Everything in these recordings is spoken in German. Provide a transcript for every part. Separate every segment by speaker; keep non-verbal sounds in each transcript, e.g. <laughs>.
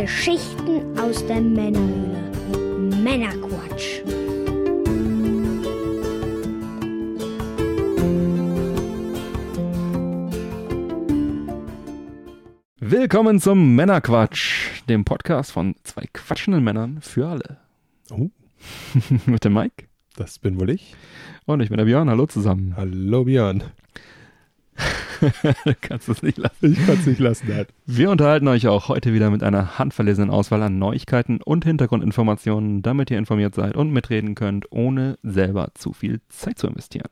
Speaker 1: Geschichten aus der Männerhöhle. Männerquatsch.
Speaker 2: Willkommen zum Männerquatsch, dem Podcast von zwei quatschenden Männern für alle.
Speaker 3: Oh, <laughs>
Speaker 2: Mit dem Mike
Speaker 3: das bin wohl ich.
Speaker 2: und ich bin der Björn. Hallo zusammen.
Speaker 3: Hallo Björn. <laughs>
Speaker 2: du kannst es nicht lassen.
Speaker 3: Ich kann es nicht lassen. Nein.
Speaker 2: Wir unterhalten euch auch heute wieder mit einer handverlesenen Auswahl an Neuigkeiten und Hintergrundinformationen, damit ihr informiert seid und mitreden könnt, ohne selber zu viel Zeit zu investieren.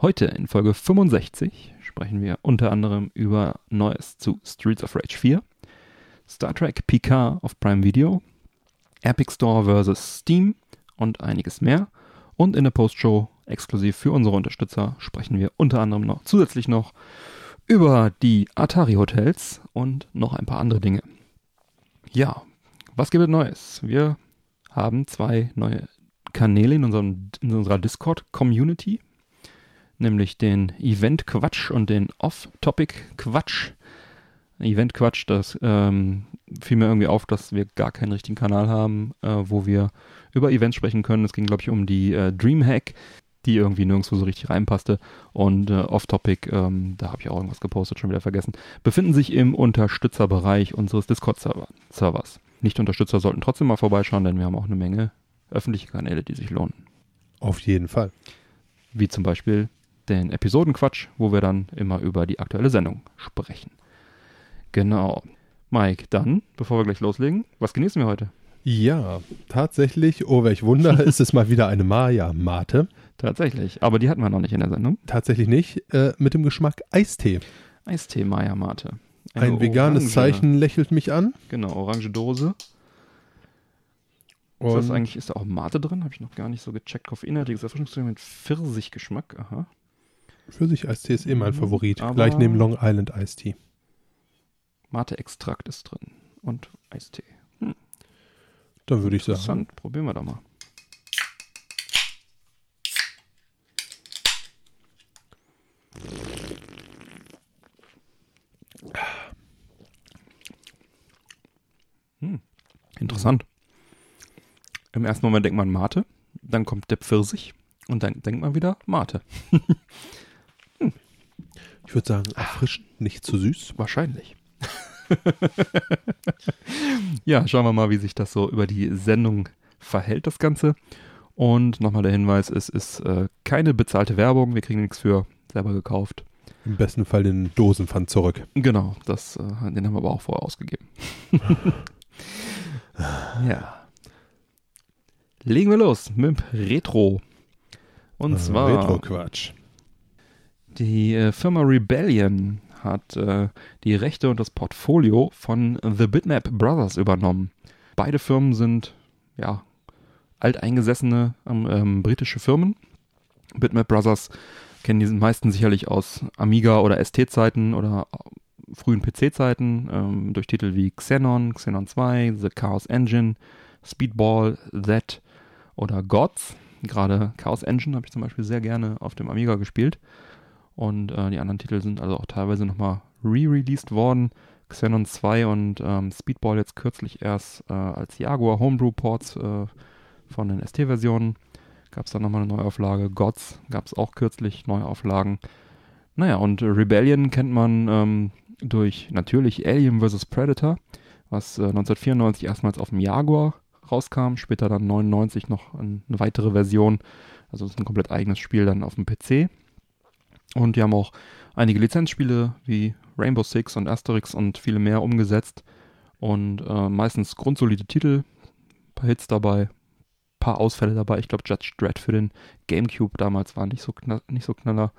Speaker 2: Heute in Folge 65 sprechen wir unter anderem über Neues zu Streets of Rage 4, Star Trek Picard auf Prime Video, Epic Store vs. Steam und einiges mehr. Und in der Postshow exklusiv für unsere Unterstützer sprechen wir unter anderem noch zusätzlich noch über die Atari Hotels und noch ein paar andere Dinge. Ja, was gibt es Neues? Wir haben zwei neue Kanäle in, unserem, in unserer Discord-Community, nämlich den Event Quatsch und den Off-Topic Quatsch. Event Quatsch, das ähm, fiel mir irgendwie auf, dass wir gar keinen richtigen Kanal haben, äh, wo wir über Events sprechen können. Es ging, glaube ich, um die äh, Dreamhack, die irgendwie nirgendwo so richtig reinpasste. Und äh, Off-Topic, ähm, da habe ich auch irgendwas gepostet, schon wieder vergessen, befinden sich im Unterstützerbereich unseres Discord-Servers. Nicht-Unterstützer sollten trotzdem mal vorbeischauen, denn wir haben auch eine Menge öffentliche Kanäle, die sich lohnen.
Speaker 3: Auf jeden Fall.
Speaker 2: Wie zum Beispiel den Episodenquatsch, wo wir dann immer über die aktuelle Sendung sprechen. Genau. Mike, dann, bevor wir gleich loslegen, was genießen wir heute?
Speaker 3: Ja, tatsächlich, oh welch Wunder, <laughs> ist es mal wieder eine Maya-Mate.
Speaker 2: Tatsächlich, aber die hatten wir noch nicht in der Sendung.
Speaker 3: Tatsächlich nicht, äh, mit dem Geschmack Eistee.
Speaker 2: Eistee Maya Mate. Eine
Speaker 3: Ein veganes
Speaker 2: orange-
Speaker 3: Zeichen lächelt mich an.
Speaker 2: Genau, orange Dose. Ist
Speaker 3: Und
Speaker 2: das eigentlich, ist da auch Mate drin? Habe ich noch gar nicht so gecheckt. Koffeinhaltiges Erfrischungsgetränk mit Pfirsichgeschmack. Aha.
Speaker 3: Pfirsich-Eistee ist eh mein
Speaker 2: Mhm,
Speaker 3: Favorit.
Speaker 2: aber-
Speaker 3: Gleich neben Long Island Eistee.
Speaker 2: Mate-Extrakt ist drin. Und Eistee.
Speaker 3: Dann würde ich sagen.
Speaker 2: Interessant. Probieren wir doch mal. Hm. Interessant. Im ersten Moment denkt man Mate, dann kommt der Pfirsich und dann denkt man wieder Mate. <laughs>
Speaker 3: Ich würde sagen, erfrischend, nicht zu süß.
Speaker 2: Wahrscheinlich. <laughs> ja, schauen wir mal, wie sich das so über die Sendung verhält, das Ganze. Und nochmal der Hinweis, es ist äh, keine bezahlte Werbung, wir kriegen nichts für, selber gekauft.
Speaker 3: Im besten Fall den Dosenpfand zurück.
Speaker 2: Genau, das, äh, den haben wir aber auch vorher ausgegeben. <laughs> ja. Legen wir los mit dem Retro. Und zwar
Speaker 3: Retro-Quatsch.
Speaker 2: Die äh, Firma Rebellion hat äh, die Rechte und das Portfolio von The Bitmap Brothers übernommen. Beide Firmen sind ja alteingesessene ähm, ähm, britische Firmen. Bitmap Brothers kennen die meisten sicherlich aus Amiga oder ST-Zeiten oder äh, frühen PC-Zeiten ähm, durch Titel wie Xenon, Xenon 2, The Chaos Engine, Speedball, Z oder Gods. Gerade Chaos Engine habe ich zum Beispiel sehr gerne auf dem Amiga gespielt. Und äh, die anderen Titel sind also auch teilweise nochmal re-released worden. Xenon 2 und ähm, Speedball jetzt kürzlich erst äh, als Jaguar Homebrew-Ports äh, von den ST-Versionen. Gab es dann nochmal eine Neuauflage. Gods gab es auch kürzlich Neuauflagen. Naja, und Rebellion kennt man ähm, durch natürlich Alien vs. Predator, was äh, 1994 erstmals auf dem Jaguar rauskam, später dann 99 noch eine weitere Version. Also es ist ein komplett eigenes Spiel dann auf dem PC. Und die haben auch einige Lizenzspiele wie Rainbow Six und Asterix und viele mehr umgesetzt. Und äh, meistens grundsolide Titel, paar Hits dabei, paar Ausfälle dabei. Ich glaube, Judge Dredd für den Gamecube damals war nicht so, nicht so knaller.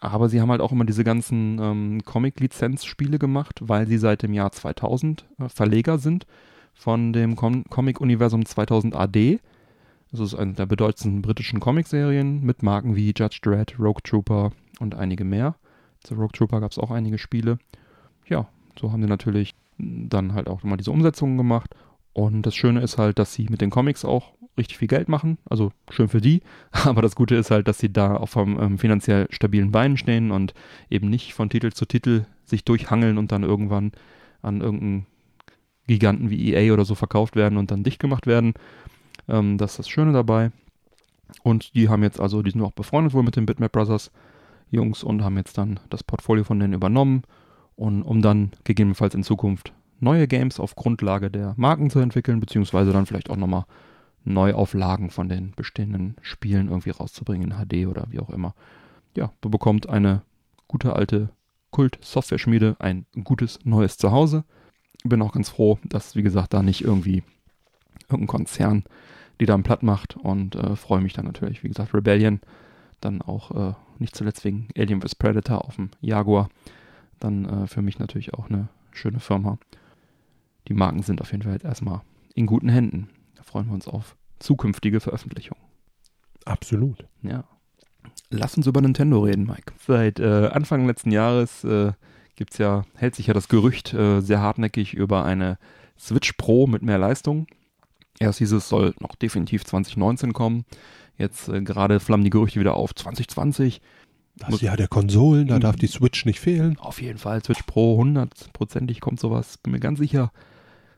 Speaker 2: Aber sie haben halt auch immer diese ganzen ähm, Comic-Lizenzspiele gemacht, weil sie seit dem Jahr 2000 äh, Verleger sind von dem Com Comic-Universum 2000 AD. Das ist eine der bedeutendsten britischen Comicserien mit Marken wie Judge Dredd, Rogue Trooper und einige mehr. Zu Rogue Trooper gab es auch einige Spiele. Ja, so haben sie natürlich dann halt auch immer diese Umsetzungen gemacht. Und das Schöne ist halt, dass sie mit den Comics auch richtig viel Geld machen. Also schön für die. <laughs> Aber das Gute ist halt, dass sie da auf einem ähm, finanziell stabilen Beinen stehen und eben nicht von Titel zu Titel sich durchhangeln und dann irgendwann an irgendein Giganten wie EA oder so verkauft werden und dann dicht gemacht werden. Ähm, das ist das Schöne dabei. Und die haben jetzt also, die sind auch befreundet wohl mit den Bitmap Brothers Jungs und haben jetzt dann das Portfolio von denen übernommen und um dann gegebenenfalls in Zukunft neue Games auf Grundlage der Marken zu entwickeln, beziehungsweise dann vielleicht auch nochmal Neuauflagen von den bestehenden Spielen irgendwie rauszubringen in HD oder wie auch immer. Ja, bekommt eine gute alte Kult-Software-Schmiede ein gutes neues Zuhause. Bin auch ganz froh, dass, wie gesagt, da nicht irgendwie irgendein Konzern die da platt macht und äh, freue mich dann natürlich, wie gesagt, Rebellion, dann auch äh, nicht zuletzt wegen Alien vs. Predator auf dem Jaguar, dann äh, für mich natürlich auch eine schöne Firma. Die Marken sind auf jeden Fall jetzt erstmal in guten Händen. Da freuen wir uns auf zukünftige Veröffentlichungen.
Speaker 3: Absolut.
Speaker 2: Ja. Lass uns über Nintendo reden, Mike. Seit äh, Anfang letzten Jahres äh, gibt's ja, hält sich ja das Gerücht äh, sehr hartnäckig über eine Switch Pro mit mehr Leistung. Erst hieß es, soll noch definitiv 2019 kommen. Jetzt äh, gerade flammen die Gerüchte wieder auf 2020.
Speaker 3: Das Jahr der Konsolen, da darf die Switch nicht fehlen.
Speaker 2: Auf jeden Fall, Switch Pro, hundertprozentig kommt sowas, bin mir ganz sicher.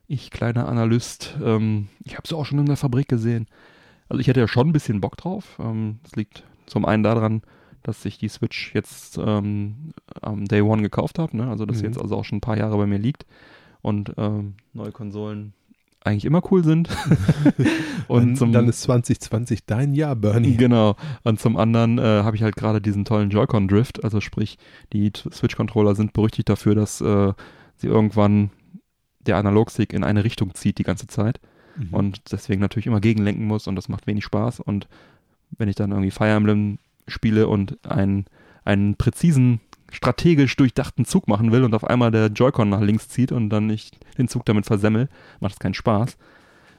Speaker 2: Ich, kleiner Analyst, ähm, ich habe es auch schon in der Fabrik gesehen. Also ich hätte ja schon ein bisschen Bock drauf. Ähm, es ähm, liegt zum einen daran, dass ich die Switch jetzt ähm, am Day One gekauft habe, ne? also dass mhm. sie jetzt also auch schon ein paar Jahre bei mir liegt und ähm, neue Konsolen eigentlich immer cool sind. <laughs>
Speaker 3: und zum, dann ist 2020 dein Jahr, Bernie.
Speaker 2: Genau. Und zum anderen äh, habe ich halt gerade diesen tollen Joy-Con Drift. Also sprich, die Switch-Controller sind berüchtigt dafür, dass äh, sie irgendwann der Analogstick in eine Richtung zieht die ganze Zeit. Mhm. Und deswegen natürlich immer gegenlenken muss und das macht wenig Spaß. Und wenn ich dann irgendwie Fire Emblem spiele und einen, einen präzisen strategisch durchdachten Zug machen will und auf einmal der Joy-Con nach links zieht und dann nicht den Zug damit versemmel, macht es keinen Spaß.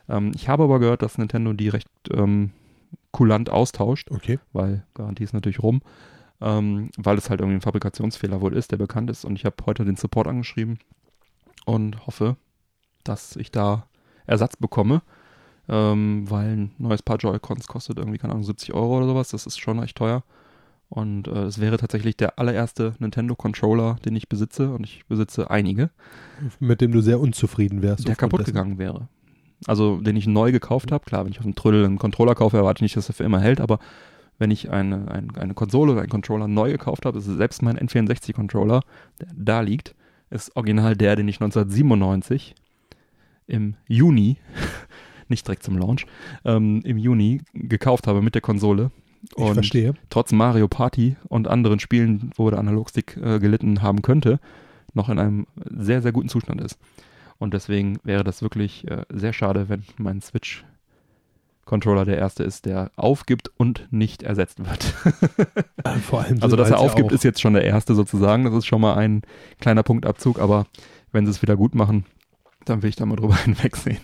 Speaker 2: Ähm, ich habe aber gehört, dass Nintendo die recht ähm, kulant austauscht,
Speaker 3: okay.
Speaker 2: weil Garantie ist natürlich rum, ähm, weil es halt irgendwie ein Fabrikationsfehler wohl ist, der bekannt ist. Und ich habe heute den Support angeschrieben und hoffe, dass ich da Ersatz bekomme, ähm, weil ein neues Paar Joy-Cons kostet irgendwie, keine Ahnung, 70 Euro oder sowas. Das ist schon recht teuer. Und äh, es wäre tatsächlich der allererste Nintendo-Controller, den ich besitze. Und ich besitze einige.
Speaker 3: Mit dem du sehr unzufrieden wärst.
Speaker 2: Der kaputt gegangen wäre. Also, den ich neu gekauft habe. Klar, wenn ich auf dem Trödel einen Controller kaufe, erwarte ich nicht, dass er für immer hält. Aber wenn ich eine, eine, eine Konsole oder einen Controller neu gekauft habe, ist selbst mein N64-Controller, der da liegt, ist original der, den ich 1997 im Juni, <laughs> nicht direkt zum Launch, ähm, im Juni gekauft habe mit der Konsole
Speaker 3: ich und verstehe.
Speaker 2: trotz Mario Party und anderen Spielen, wo der Analogstick äh, gelitten haben könnte, noch in einem sehr, sehr guten Zustand ist. Und deswegen wäre das wirklich äh, sehr schade, wenn mein Switch Controller der erste ist, der aufgibt und nicht ersetzt wird. <laughs>
Speaker 3: Äh, vor allem <laughs>
Speaker 2: also, dass er aufgibt, ist jetzt schon der erste sozusagen. Das ist schon mal ein kleiner Punktabzug, aber wenn sie es wieder gut machen, dann will ich da mal drüber <laughs> hinwegsehen.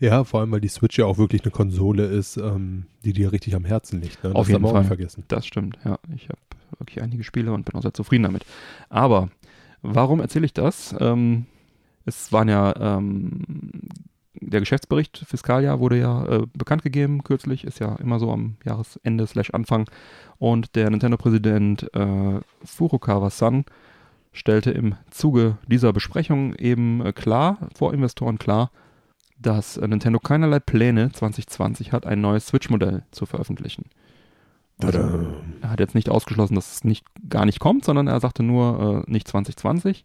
Speaker 3: Ja, vor allem, weil die Switch ja auch wirklich eine Konsole ist, ähm, die dir richtig am Herzen liegt. Ne?
Speaker 2: Das Auf jeden Fall.
Speaker 3: vergessen.
Speaker 2: Das stimmt, ja. Ich habe wirklich einige Spiele und bin auch sehr zufrieden damit. Aber warum erzähle ich das? Ähm, es waren ja ähm, der Geschäftsbericht Fiskaljahr wurde ja äh, bekannt gegeben kürzlich, ist ja immer so am Jahresende slash Anfang. Und der Nintendo-Präsident äh, Furukawa-san stellte im Zuge dieser Besprechung eben äh, klar, vor Investoren klar, dass Nintendo keinerlei Pläne 2020 hat, ein neues Switch-Modell zu veröffentlichen. Also, er hat jetzt nicht ausgeschlossen, dass es nicht, gar nicht kommt, sondern er sagte nur äh, nicht 2020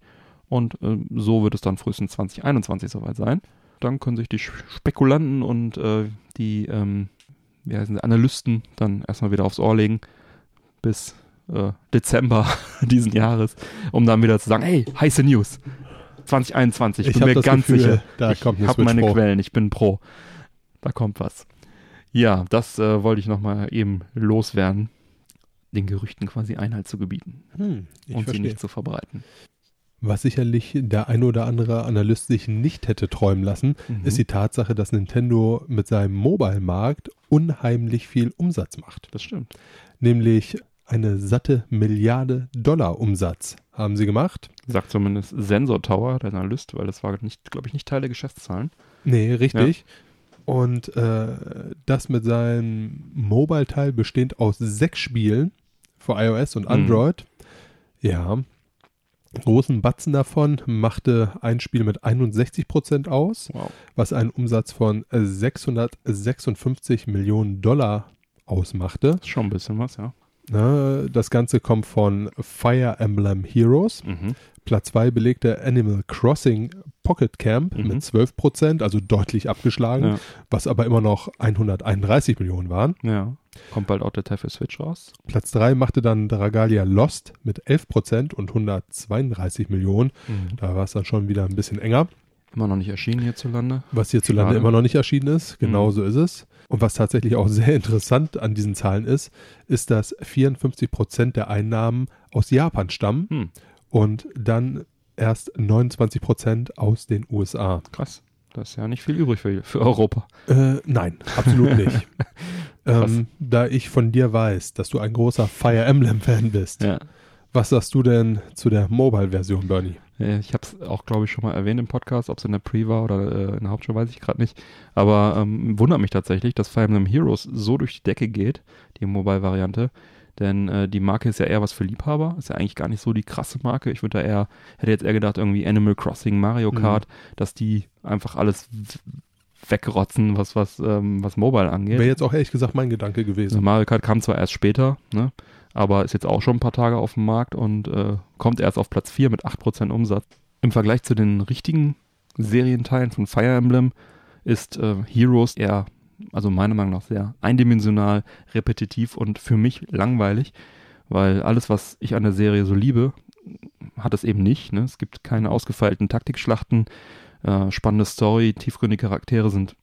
Speaker 2: und äh, so wird es dann frühestens 2021 soweit sein. Dann können sich die Spekulanten und äh, die ähm, wie heißen sie, Analysten dann erstmal wieder aufs Ohr legen bis äh, Dezember <laughs> diesen Jahres, um dann wieder zu sagen, hey, heiße News. 2021, ich bin mir ganz Gefühl, sicher.
Speaker 3: Da
Speaker 2: ich habe meine
Speaker 3: Pro.
Speaker 2: Quellen, ich bin pro. Da kommt was. Ja, das äh, wollte ich nochmal eben loswerden, den Gerüchten quasi Einhalt zu gebieten
Speaker 3: hm,
Speaker 2: und verstehe. sie nicht zu verbreiten.
Speaker 3: Was sicherlich der ein oder andere Analyst sich nicht hätte träumen lassen, mhm. ist die Tatsache, dass Nintendo mit seinem Mobile-Markt unheimlich viel Umsatz macht.
Speaker 2: Das stimmt.
Speaker 3: Nämlich eine satte Milliarde Dollar Umsatz haben sie gemacht.
Speaker 2: Sagt zumindest Sensor Tower, der Analyst, weil das war nicht, glaube ich, nicht Teil der Geschäftszahlen.
Speaker 3: Nee, richtig. Ja. Und äh, das mit seinem Mobile-Teil bestehend aus sechs Spielen für iOS und mhm. Android. Mhm. Ja. großen Batzen davon machte ein Spiel mit 61 Prozent aus,
Speaker 2: Wow.
Speaker 3: was einen Umsatz von 656 Millionen Dollar ausmachte.
Speaker 2: Ist schon ein bisschen was, ja.
Speaker 3: Na, Das Ganze kommt von Fire Emblem Heroes.
Speaker 2: Mhm.
Speaker 3: Platz 2 belegte Animal Crossing Pocket Camp
Speaker 2: Mhm.
Speaker 3: mit 12 Prozent, also deutlich abgeschlagen,
Speaker 2: Ja.
Speaker 3: was aber immer noch 131 Millionen waren.
Speaker 2: ja. Kommt bald auch der Teil für Switch raus.
Speaker 3: Platz 3 machte dann Dragalia Lost mit 11 Prozent und 132 Millionen. Da war es dann schon wieder ein bisschen enger.
Speaker 2: Immer noch nicht erschienen hierzulande.
Speaker 3: Was hierzulande
Speaker 2: Schade.
Speaker 3: immer noch nicht erschienen ist. Genau
Speaker 2: Mhm.
Speaker 3: so ist es. Und was tatsächlich auch sehr interessant an diesen Zahlen ist, ist, dass 54 Prozent der Einnahmen aus Japan stammen
Speaker 2: Hm.
Speaker 3: und dann erst 29 Prozent aus den USA.
Speaker 2: Krass. Da ist ja nicht viel übrig für, für Europa.
Speaker 3: Äh, nein, absolut <laughs> nicht. Ähm, da ich von dir weiß, dass du ein großer Fire Emblem-Fan bist,
Speaker 2: Ja.
Speaker 3: Was sagst du denn zu der Mobile-Version, Bernie?
Speaker 2: Ich habe es auch, glaube ich, schon mal erwähnt im Podcast, ob es in der Pre war oder äh, in der Hauptshow, weiß ich gerade nicht. Aber ähm, wundert mich tatsächlich, dass Fire Emblem Heroes so durch die Decke geht, die Mobile-Variante. Denn äh, die Marke ist ja eher was für Liebhaber, ist ja eigentlich gar nicht so die krasse Marke. Ich würde da eher, hätte jetzt eher gedacht, irgendwie Animal Crossing, Mario
Speaker 3: Mhm.
Speaker 2: Kart, dass die einfach alles wegrotzen, was, was, ähm, was Mobile angeht.
Speaker 3: Wäre jetzt auch ehrlich gesagt mein Gedanke
Speaker 2: Also
Speaker 3: gewesen.
Speaker 2: Mario Kart kam zwar erst später, ne, aber ist jetzt auch schon ein paar Tage auf dem Markt und äh, kommt erst auf Platz 4 mit 8% Umsatz. Im Vergleich zu den richtigen Serienteilen von Fire Emblem ist äh, Heroes eher, also meiner Meinung nach sehr eindimensional, repetitiv und für mich langweilig, weil alles, was ich an der Serie so liebe, hat es eben nicht. Ne? Es gibt keine ausgefeilten Taktikschlachten, äh, spannende Story, tiefgründige Charaktere sind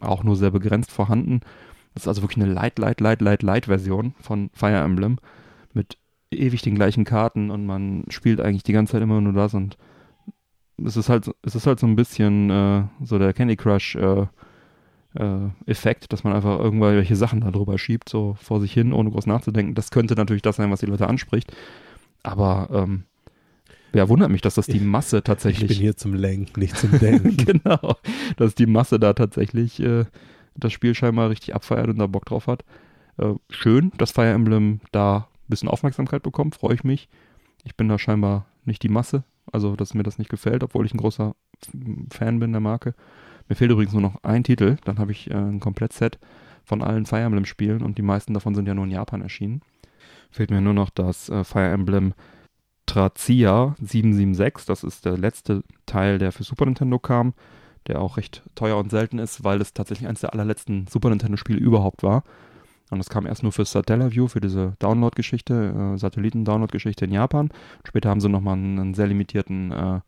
Speaker 2: auch nur sehr begrenzt vorhanden. Das ist also wirklich eine Light, Light, Light, Light, Light-Version von Fire Emblem mit ewig den gleichen Karten und man spielt eigentlich die ganze Zeit immer nur das und es ist halt, es ist halt so ein bisschen äh, so der Candy Crush äh, äh, Effekt, dass man einfach irgendwelche Sachen da drüber schiebt, so vor sich hin, ohne groß nachzudenken. Das könnte natürlich das sein, was die Leute anspricht. Aber ähm, ja, wundert mich, dass das die Masse
Speaker 3: Ich
Speaker 2: tatsächlich
Speaker 3: bin hier zum Lenken, nicht zum Denken. <laughs>
Speaker 2: genau, dass die Masse da tatsächlich äh, das Spiel scheinbar richtig abfeiert und da Bock drauf hat. Äh, schön, dass Fire Emblem da ein bisschen Aufmerksamkeit bekommt, freue ich mich. Ich bin da scheinbar nicht die Masse, also dass mir das nicht gefällt, obwohl ich ein großer Fan bin der Marke. Mir fehlt übrigens nur noch ein Titel, dann habe ich äh, ein Komplettset von allen Fire Emblem Spielen und die meisten davon sind ja nur in Japan erschienen. Fehlt mir nur noch das äh, Fire Emblem Trazia 776, das ist der letzte Teil, der für Super Nintendo kam, der auch recht teuer und selten ist, weil es tatsächlich eines der allerletzten Super Nintendo-Spiele überhaupt war. Und das kam erst nur für Satellaview, für diese Download-Geschichte, äh, Satelliten-Download-Geschichte in Japan. Später haben sie nochmal einen, einen sehr limitierten äh,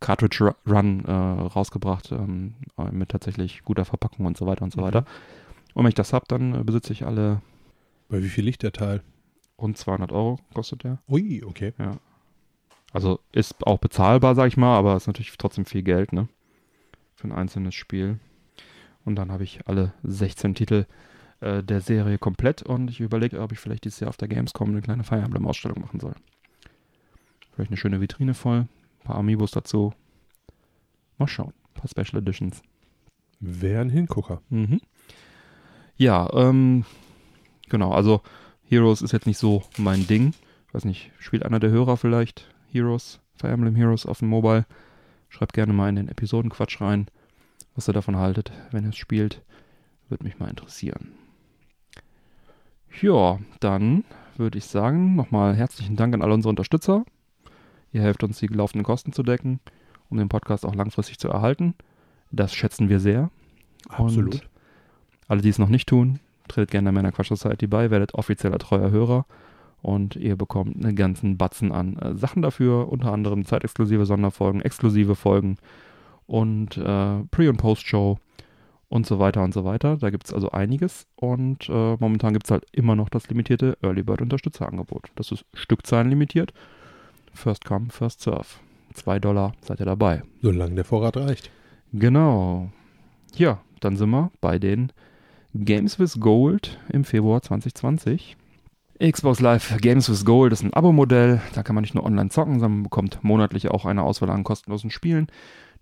Speaker 2: Cartridge-Run äh, rausgebracht, ähm, äh, mit tatsächlich guter Verpackung und so weiter und so
Speaker 3: Mhm.
Speaker 2: weiter. Und wenn ich das habe, dann äh, besitze ich alle
Speaker 3: Bei wie viel liegt der Teil?
Speaker 2: rund 200 Euro, kostet der.
Speaker 3: Ui, okay.
Speaker 2: Also ist auch bezahlbar, sag ich mal, aber ist natürlich trotzdem viel Geld, ne? Für ein einzelnes Spiel. Und dann habe ich alle 16 Titel äh, der Serie komplett und ich überlege, ob ich vielleicht dieses Jahr auf der Gamescom eine kleine Fire Emblem-Ausstellung machen soll. Vielleicht eine schöne Vitrine voll, ein paar Amiibos dazu. Mal schauen. Ein paar Special Editions.
Speaker 3: Wäre ein Hingucker.
Speaker 2: Mhm. Ja, ähm, genau, also Heroes ist jetzt nicht so mein Ding. Ich weiß nicht, spielt einer der Hörer vielleicht Heroes, Fire Emblem Heroes auf dem Mobile? Schreibt gerne mal in den Episodenquatsch rein, was ihr davon haltet, wenn ihr es spielt. Würde mich mal interessieren. Ja, dann würde ich sagen, nochmal herzlichen Dank an alle unsere Unterstützer. Ihr helft uns, die laufenden Kosten zu decken, um den Podcast auch langfristig zu erhalten. Das schätzen wir sehr.
Speaker 3: Absolut.
Speaker 2: Und alle, die es noch nicht tun, tretet gerne der Männer Quatsch Society bei, werdet offizieller treuer Hörer und ihr bekommt einen ganzen Batzen an äh, Sachen dafür, unter anderem zeitexklusive Sonderfolgen, exklusive Folgen und äh, Pre- und Post-Show und so weiter und so weiter. Da gibt es also einiges und äh, momentan gibt es halt immer noch das limitierte Early Bird Unterstützerangebot. Das ist Stückzahlen limitiert. First come, first serve. Zwei Dollar seid ihr dabei.
Speaker 3: Solange der Vorrat reicht.
Speaker 2: Genau. Ja, dann sind wir bei den Games with Gold im Februar 2020. Xbox Live Games with Gold ist ein Abo-Modell. Da kann man nicht nur online zocken, sondern bekommt monatlich auch eine Auswahl an kostenlosen Spielen,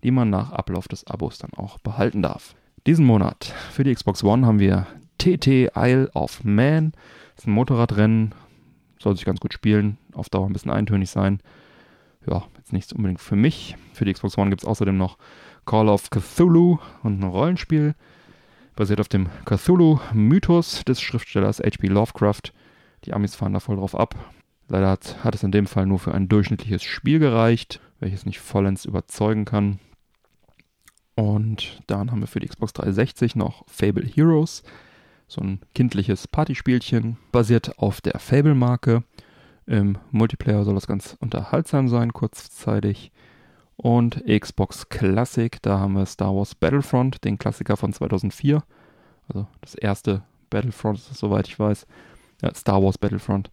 Speaker 2: die man nach Ablauf des Abos dann auch behalten darf. Diesen Monat für die Xbox One haben wir TT Isle of Man. Das ist ein Motorradrennen. Soll sich ganz gut spielen, auf Dauer ein bisschen eintönig sein. ja, jetzt nichts unbedingt für mich. Für die Xbox One gibt es außerdem noch Call of Cthulhu und ein Rollenspiel, basiert auf dem Cthulhu-Mythos des Schriftstellers H.P. Lovecraft. Die Amis fahren da voll drauf ab. Leider hat, hat es in dem Fall nur für ein durchschnittliches Spiel gereicht, welches nicht vollends überzeugen kann. Und dann haben wir für die Xbox 360 noch Fable Heroes, so ein kindliches Partyspielchen, basiert auf der Fable-Marke. Im Multiplayer soll das ganz unterhaltsam sein, kurzzeitig. Und Xbox Classic, da haben wir Star Wars Battlefront, den Klassiker von 2004. Also das erste Battlefront, soweit ich weiß. Star Wars Battlefront.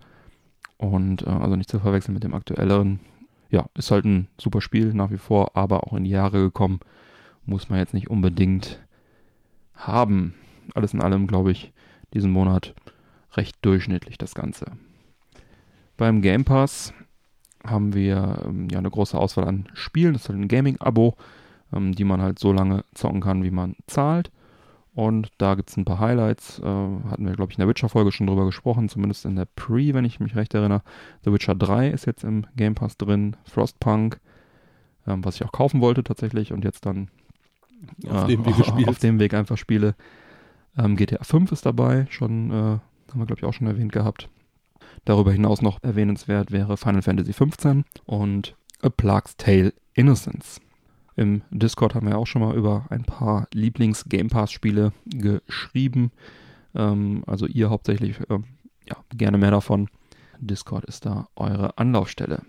Speaker 2: Und äh, also nicht zu verwechseln mit dem aktuelleren. Ja, ist halt ein super Spiel nach wie vor, aber auch in die Jahre gekommen. Muss man jetzt nicht unbedingt haben. Alles in allem, glaube ich, diesen Monat recht durchschnittlich das Ganze. Beim Game Pass haben wir ähm, ja eine große Auswahl an Spielen. Das ist halt ein Gaming-Abo, ähm, die man halt so lange zocken kann, wie man zahlt. Und da gibt es ein paar Highlights. Äh, hatten wir, glaube ich, in der Witcher-Folge schon drüber gesprochen, zumindest in der Pre, wenn ich mich recht erinnere. The Witcher 3 ist jetzt im Game Pass drin, Frostpunk, ähm, was ich auch kaufen wollte tatsächlich und jetzt dann
Speaker 3: Auf
Speaker 2: äh, <laughs>
Speaker 3: dem Wege spielst.
Speaker 2: auf dem Weg einfach spiele. Ähm, GTA 5 ist dabei, schon, äh, haben wir, glaube ich, auch schon erwähnt gehabt. Darüber hinaus noch erwähnenswert wäre Final Fantasy 15 und A Plague's Tale Innocence. Im Discord haben wir auch schon mal über ein paar Lieblings-Game Pass-Spiele geschrieben. Ähm, also ihr hauptsächlich, ähm, ja, gerne mehr davon. Discord ist da eure Anlaufstelle.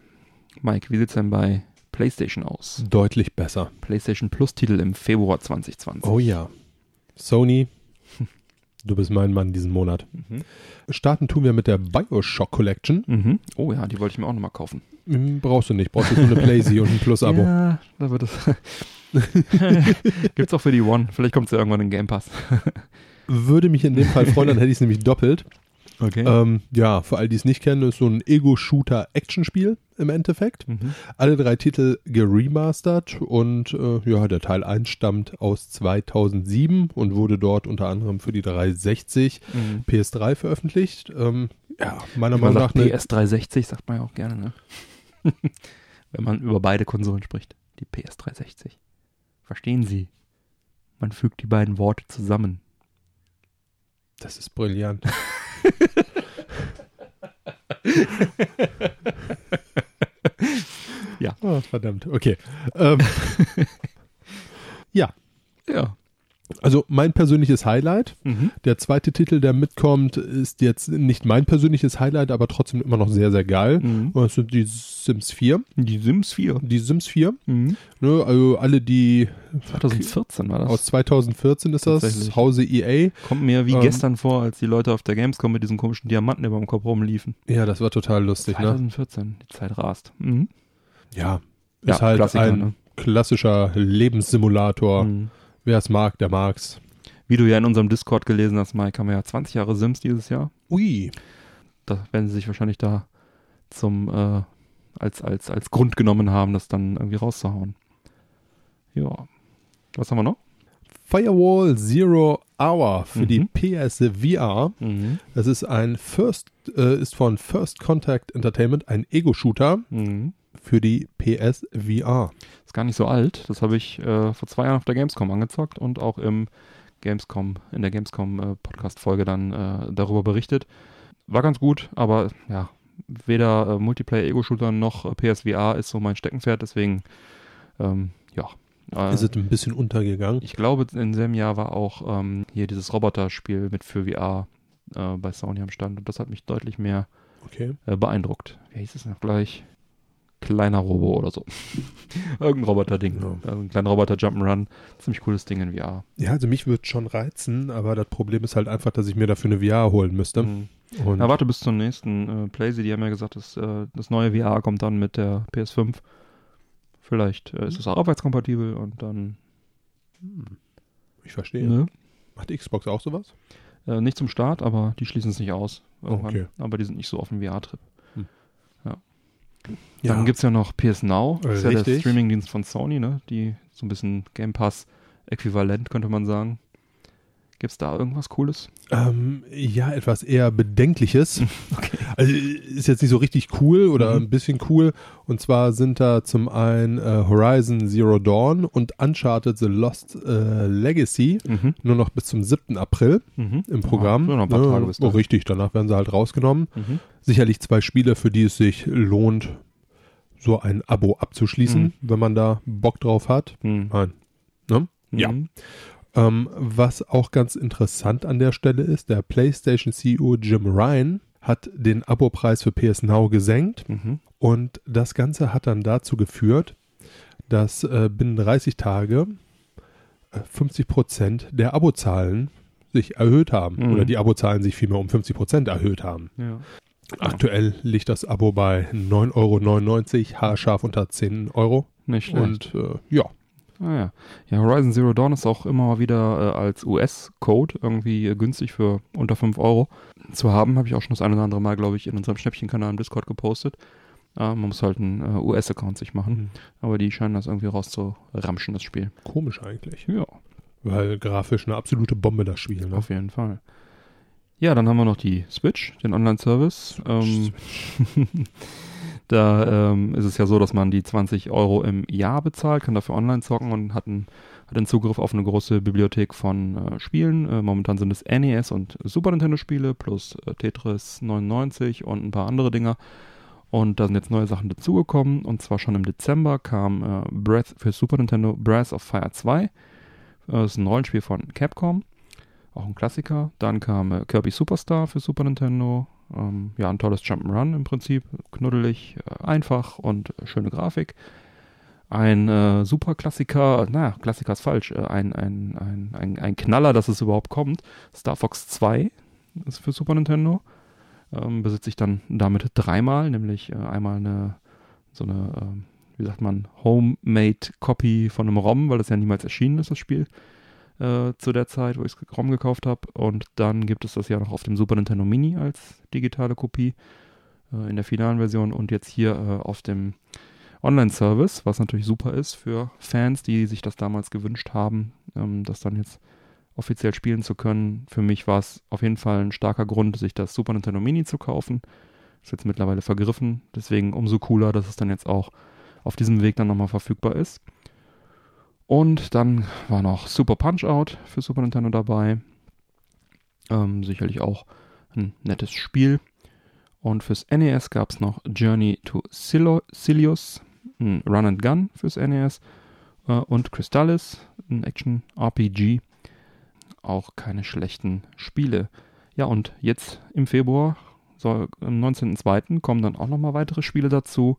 Speaker 2: Mike, wie sieht's denn bei PlayStation aus?
Speaker 3: Deutlich besser.
Speaker 2: PlayStation Plus-Titel im Februar 2020.
Speaker 3: Oh ja. Sony, <laughs> du bist mein Mann diesen Monat.
Speaker 2: Mhm.
Speaker 3: Starten tun wir mit der Bioshock Collection.
Speaker 2: Mhm. Oh ja, die wollte ich mir auch nochmal kaufen.
Speaker 3: Hm, Brauchst du nicht. Brauchst du nur eine Playsee und ein Plus-Abo.
Speaker 2: Ja, da wird es. <laughs> Gibt's auch für die One. Vielleicht kommt es ja irgendwann in Game Pass. <laughs>
Speaker 3: Würde mich in dem Fall freuen, dann hätte ich es nämlich doppelt.
Speaker 2: Okay.
Speaker 3: Ähm, ja, für all die es nicht kennen, ist so ein Ego-Shooter-Action-Spiel im Endeffekt.
Speaker 2: Mhm.
Speaker 3: Alle drei Titel geremastert und äh, ja, der Teil 1 stammt aus 2007 und wurde dort unter anderem für die 360
Speaker 2: Mhm.
Speaker 3: PS3 veröffentlicht. Ähm, ja, meiner Meinung nach eine
Speaker 2: PS360 sagt man ja auch gerne, ne? <laughs> Wenn man über beide Konsolen spricht. Die PS360. Verstehen Sie? Man fügt die beiden Worte zusammen.
Speaker 3: Das ist brillant. <laughs>
Speaker 2: Ja.
Speaker 3: Oh, verdammt. Okay. Ähm, <laughs> ja,
Speaker 2: Ja.
Speaker 3: also mein persönliches Highlight.
Speaker 2: Mhm.
Speaker 3: Der zweite Titel, der mitkommt, ist jetzt nicht mein persönliches Highlight, aber trotzdem immer noch sehr, sehr geil.
Speaker 2: Mhm.
Speaker 3: Und das sind die Sims 4.
Speaker 2: Die Sims 4.
Speaker 3: Die Sims 4.
Speaker 2: Mhm.
Speaker 3: Ne, also alle, die
Speaker 2: 2014 war das.
Speaker 3: aus 2014 ist das. Hause EA.
Speaker 2: Kommt mir wie
Speaker 3: Ähm,
Speaker 2: gestern vor, als die Leute auf der Gamescom mit diesen komischen Diamanten über dem Kopf rumliefen.
Speaker 3: Ja, das war total lustig, ne?
Speaker 2: 2014, die Zeit rast. Mhm.
Speaker 3: Ja.
Speaker 2: Ja,
Speaker 3: Ist halt
Speaker 2: Klassiker,
Speaker 3: ein
Speaker 2: ne?
Speaker 3: klassischer Lebenssimulator.
Speaker 2: Mhm.
Speaker 3: Wer es mag, der mag's.
Speaker 2: Wie du ja in unserem Discord gelesen hast, Mike, haben wir ja 20 Jahre Sims dieses Jahr.
Speaker 3: Ui.
Speaker 2: Da werden sie sich wahrscheinlich da zum äh, als, als, als Grund genommen haben, das dann irgendwie rauszuhauen. Ja. Was haben wir noch?
Speaker 3: Firewall Zero Hour für
Speaker 2: Mhm.
Speaker 3: die PS VR.
Speaker 2: Mhm.
Speaker 3: Das ist ein First, äh, ist von First Contact Entertainment ein Ego-Shooter
Speaker 2: Mhm.
Speaker 3: Für die PS VR.
Speaker 2: Ist gar nicht so alt. Das habe ich äh, vor zwei Jahren auf der Gamescom angezockt und auch im Gamescom, in der Gamescom äh, Podcast-Folge dann äh, darüber berichtet. War ganz gut, aber ja, weder äh, Multiplayer-Ego-Shooter noch äh, PSVR ist so mein Steckenpferd, deswegen ähm, ja.
Speaker 3: Ist es ein bisschen untergegangen?
Speaker 2: ich glaube, in diesem Jahr war auch ähm, hier dieses Roboter-Spiel mit für VR bei Sony am Stand und das hat mich deutlich mehr
Speaker 3: Okay.
Speaker 2: beeindruckt. Wie hieß es noch gleich? Kleiner Robo oder so. <laughs> Irgendein Roboter-Ding.
Speaker 3: Ja.
Speaker 2: Also ein kleiner Roboter Jump'n'Run. Ziemlich cooles Ding in VR.
Speaker 3: Ja, also mich würde schon reizen, aber das Problem ist halt einfach, dass ich mir dafür eine VR holen müsste.
Speaker 2: Mhm. Na, warte bis zum nächsten äh, Playsee. Die haben ja gesagt, dass, äh, das neue VR kommt dann mit der PS5. Vielleicht äh, ist es auch abwärtskompatibel und dann
Speaker 3: ich verstehe.
Speaker 2: ne?
Speaker 3: Macht Xbox auch sowas?
Speaker 2: äh, nicht zum Start, aber die schließen es nicht aus. Irgendwann.
Speaker 3: Okay.
Speaker 2: Aber die sind nicht so auf dem VR-Trip.
Speaker 3: Ja.
Speaker 2: Dann gibt es ja noch PS Now. Das ist ja der. Streamingdienst von Sony, ne? Die so ein bisschen Game Pass-Äquivalent, könnte man sagen. Gibt es da irgendwas Cooles?
Speaker 3: Ähm, ja, etwas eher Bedenkliches. <laughs>
Speaker 2: Okay.
Speaker 3: Also ist jetzt nicht so richtig cool oder
Speaker 2: Mhm.
Speaker 3: ein bisschen cool. Und zwar sind da zum einen äh, Horizon Zero Dawn und Uncharted The Lost äh, Legacy
Speaker 2: Mhm.
Speaker 3: nur noch bis zum 7. April
Speaker 2: Mhm.
Speaker 3: im Programm.
Speaker 2: Ja, noch ein paar Tage bis
Speaker 3: oh,
Speaker 2: dahin.
Speaker 3: richtig, danach werden sie halt rausgenommen.
Speaker 2: Mhm.
Speaker 3: Sicherlich zwei Spiele, für die es sich lohnt, so ein Abo abzuschließen,
Speaker 2: Mhm.
Speaker 3: wenn man da Bock drauf hat.
Speaker 2: Mhm.
Speaker 3: Nein. Ne? Ja. Ähm, was auch ganz interessant an der Stelle ist, der PlayStation CEO Jim Ryan hat den Abopreis für PS Now gesenkt
Speaker 2: Mhm.
Speaker 3: und das Ganze hat dann dazu geführt, dass äh, binnen 30 Tage äh, 50 Prozent der Abozahlen sich erhöht haben
Speaker 2: Mhm.
Speaker 3: oder die Abozahlen sich vielmehr um 50 Prozent erhöht haben.
Speaker 2: Ja.
Speaker 3: Aktuell liegt das Abo bei 9,99 Euro, haarscharf unter 10 Euro.
Speaker 2: Nicht schlecht.
Speaker 3: Und äh, ja,
Speaker 2: Ah ja. Ja, Horizon Zero Dawn ist auch immer mal wieder äh, als US-Code irgendwie äh, günstig für unter 5 Euro zu haben. Habe ich auch schon das eine oder andere Mal, glaube ich, in unserem Schnäppchenkanal im Discord gepostet. Äh, man muss halt einen äh, US-Account sich machen. Aber die scheinen das irgendwie rauszuramschen, das Spiel.
Speaker 3: komisch eigentlich.
Speaker 2: Ja,
Speaker 3: Weil grafisch eine absolute Bombe das Spiel. Ne?
Speaker 2: auf jeden Fall. Ja, dann haben wir noch die Switch, den Online-Service. Ähm, <laughs> da ähm, ist es ja so, dass man die 20 Euro im Jahr bezahlt, kann dafür online zocken und hat, einen, hat einen Zugriff auf eine große Bibliothek von äh, Spielen. Äh, momentan sind es NES und Super Nintendo Spiele plus äh, Tetris 99 und ein paar andere Dinger. Und da sind jetzt neue Sachen dazugekommen. Und zwar schon im Dezember kam äh, Breath für Super Nintendo Breath of Fire 2. Äh, das ist ein Rollenspiel von Capcom. Auch ein Klassiker. Dann kam äh, Kirby Superstar für Super Nintendo. Ähm, ja, ein tolles Jump'n'Run im Prinzip. Knuddelig, äh, einfach und äh, schöne Grafik. Ein äh, super Klassiker, naja, Klassiker ist falsch, äh, ein, ein, ein, ein, ein Knaller, dass es überhaupt kommt. Star Fox 2 ist für Super Nintendo. Ähm, besitze ich dann damit dreimal, nämlich äh, einmal eine, so eine, ähm, wie sagt man, Homemade Copy von einem ROM, weil das ja niemals erschienen ist, das Spiel äh, zu der Zeit, wo ich das ROM gekauft habe. Und dann gibt es das ja noch auf dem Super Nintendo Mini als digitale Kopie äh, in der finalen Version und jetzt hier äh, auf dem Online-Service, was natürlich super ist für Fans, die sich das damals gewünscht haben, ähm, das dann jetzt offiziell spielen zu können. Für mich war es auf jeden Fall ein starker Grund, sich das Super Nintendo Mini zu kaufen. Ist jetzt mittlerweile vergriffen, deswegen umso cooler, dass es dann jetzt auch auf diesem Weg dann nochmal verfügbar ist. Und dann war noch Super Punch-Out für Super Nintendo dabei. Ähm, sicherlich auch ein nettes Spiel. Und fürs NES gab es noch Journey to Silo Silius, ein Run and Gun fürs NES. Äh, und Crystallis, ein Action-RPG. Auch keine schlechten Spiele. Ja, und jetzt im Februar, soll, am 19.02. kommen dann auch nochmal weitere Spiele dazu.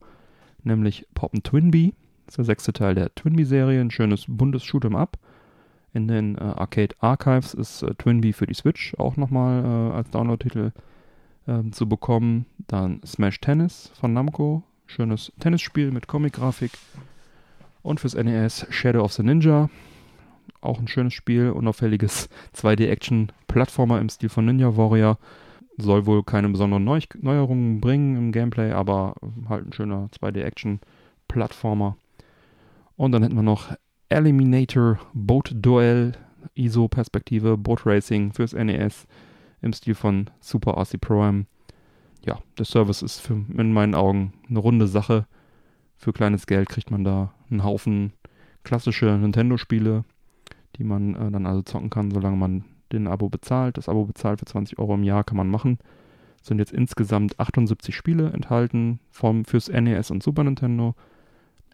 Speaker 2: Nämlich Poppen Twinbee. Das ist der sechste Teil der Twinbee-Serie, ein schönes buntes Shoot'em Up. In den äh, Arcade Archives ist äh, Twinbee für die Switch auch nochmal äh, als Download-Titel ähm, zu bekommen. Dann Smash Tennis von Namco, schönes Tennisspiel mit Comic-Grafik. Und fürs NES Shadow of the Ninja, auch ein schönes Spiel, unauffälliges <laughs> 2D-Action-Plattformer im Stil von Ninja Warrior. Soll wohl keine besonderen Neu Neuerungen bringen im Gameplay, aber halt ein schöner 2D-Action-Plattformer. Und dann hätten wir noch Eliminator Boat Duel, ISO-Perspektive, Boat Racing fürs NES im Stil von Super RC Pro-Am. Ja, der Service ist für, in meinen Augen eine runde Sache. Für kleines Geld kriegt man da einen Haufen klassische Nintendo-Spiele, die man äh, dann also zocken kann, solange man den Abo bezahlt. Das Abo bezahlt für 20 Euro im Jahr kann man machen. Es sind jetzt insgesamt 78 Spiele enthalten vom, fürs NES und Super Nintendo.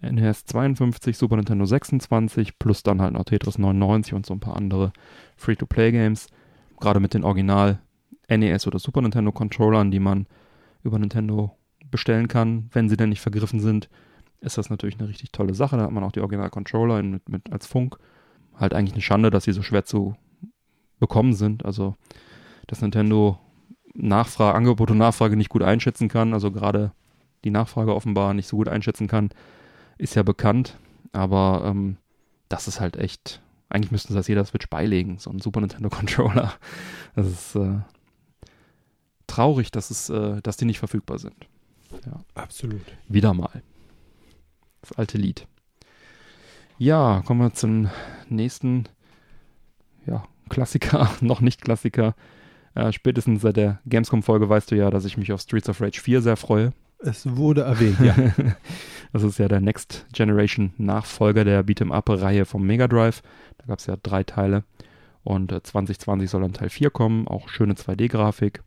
Speaker 2: NES 52, Super Nintendo 26, plus dann halt noch Tetris 99 und so ein paar andere Free-to-Play-Games. Gerade mit den Original NES oder Super Nintendo Controllern, die man über Nintendo bestellen kann, wenn sie denn nicht vergriffen sind, ist das natürlich eine richtig tolle Sache. Da hat man auch die Original-Controller mit, mit als Funk. Halt eigentlich eine Schande, dass sie so schwer zu bekommen sind. Also, dass Nintendo Nachfrage, Angebot und Nachfrage nicht gut einschätzen kann, also gerade die Nachfrage offenbar nicht so gut einschätzen kann, ist ja bekannt. Aber ähm, das ist halt echt, eigentlich müssten sie das jeder Switch beilegen, so ein Super Nintendo <laughs> Controller. Das ist äh, traurig, dass, es, äh, dass die nicht verfügbar sind.
Speaker 3: Absolut.
Speaker 2: Wieder mal. Das alte Lied. Ja, kommen wir zum nächsten ja, Klassiker, <laughs> noch nicht Klassiker. Äh, spätestens seit der Gamescom-Folge weißt du ja, dass ich mich auf Streets of Rage 4 sehr freue.
Speaker 3: Es wurde erwähnt, ja. <laughs>
Speaker 2: das ist ja der Next Generation Nachfolger der Beat'em-Up-Reihe vom Mega Drive. Da gab es ja drei Teile. Und äh, 2020 soll dann Teil 4 kommen, auch schöne 2D-Grafik.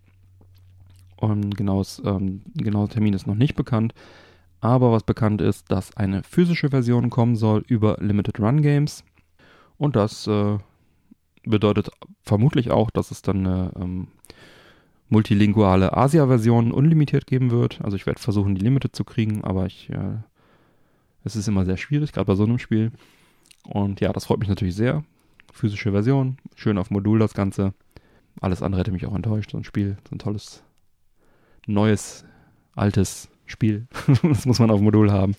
Speaker 2: Und genaues, ähm, genauer Termin ist noch nicht bekannt. Aber was bekannt ist, dass eine physische Version kommen soll über Limited Run Games. Und das äh, bedeutet vermutlich auch, dass es dann eine ähm, multilinguale Asia-Version unlimitiert geben wird. Also ich werde versuchen, die Limited zu kriegen, aber ich, äh, es ist immer sehr schwierig, gerade bei so einem Spiel. Und ja, das freut mich natürlich sehr. Physische Version, schön auf Modul das Ganze. Alles andere hätte mich auch enttäuscht. So ein Spiel, so ein tolles, neues, altes Spiel. <laughs> das muss man auf Modul haben.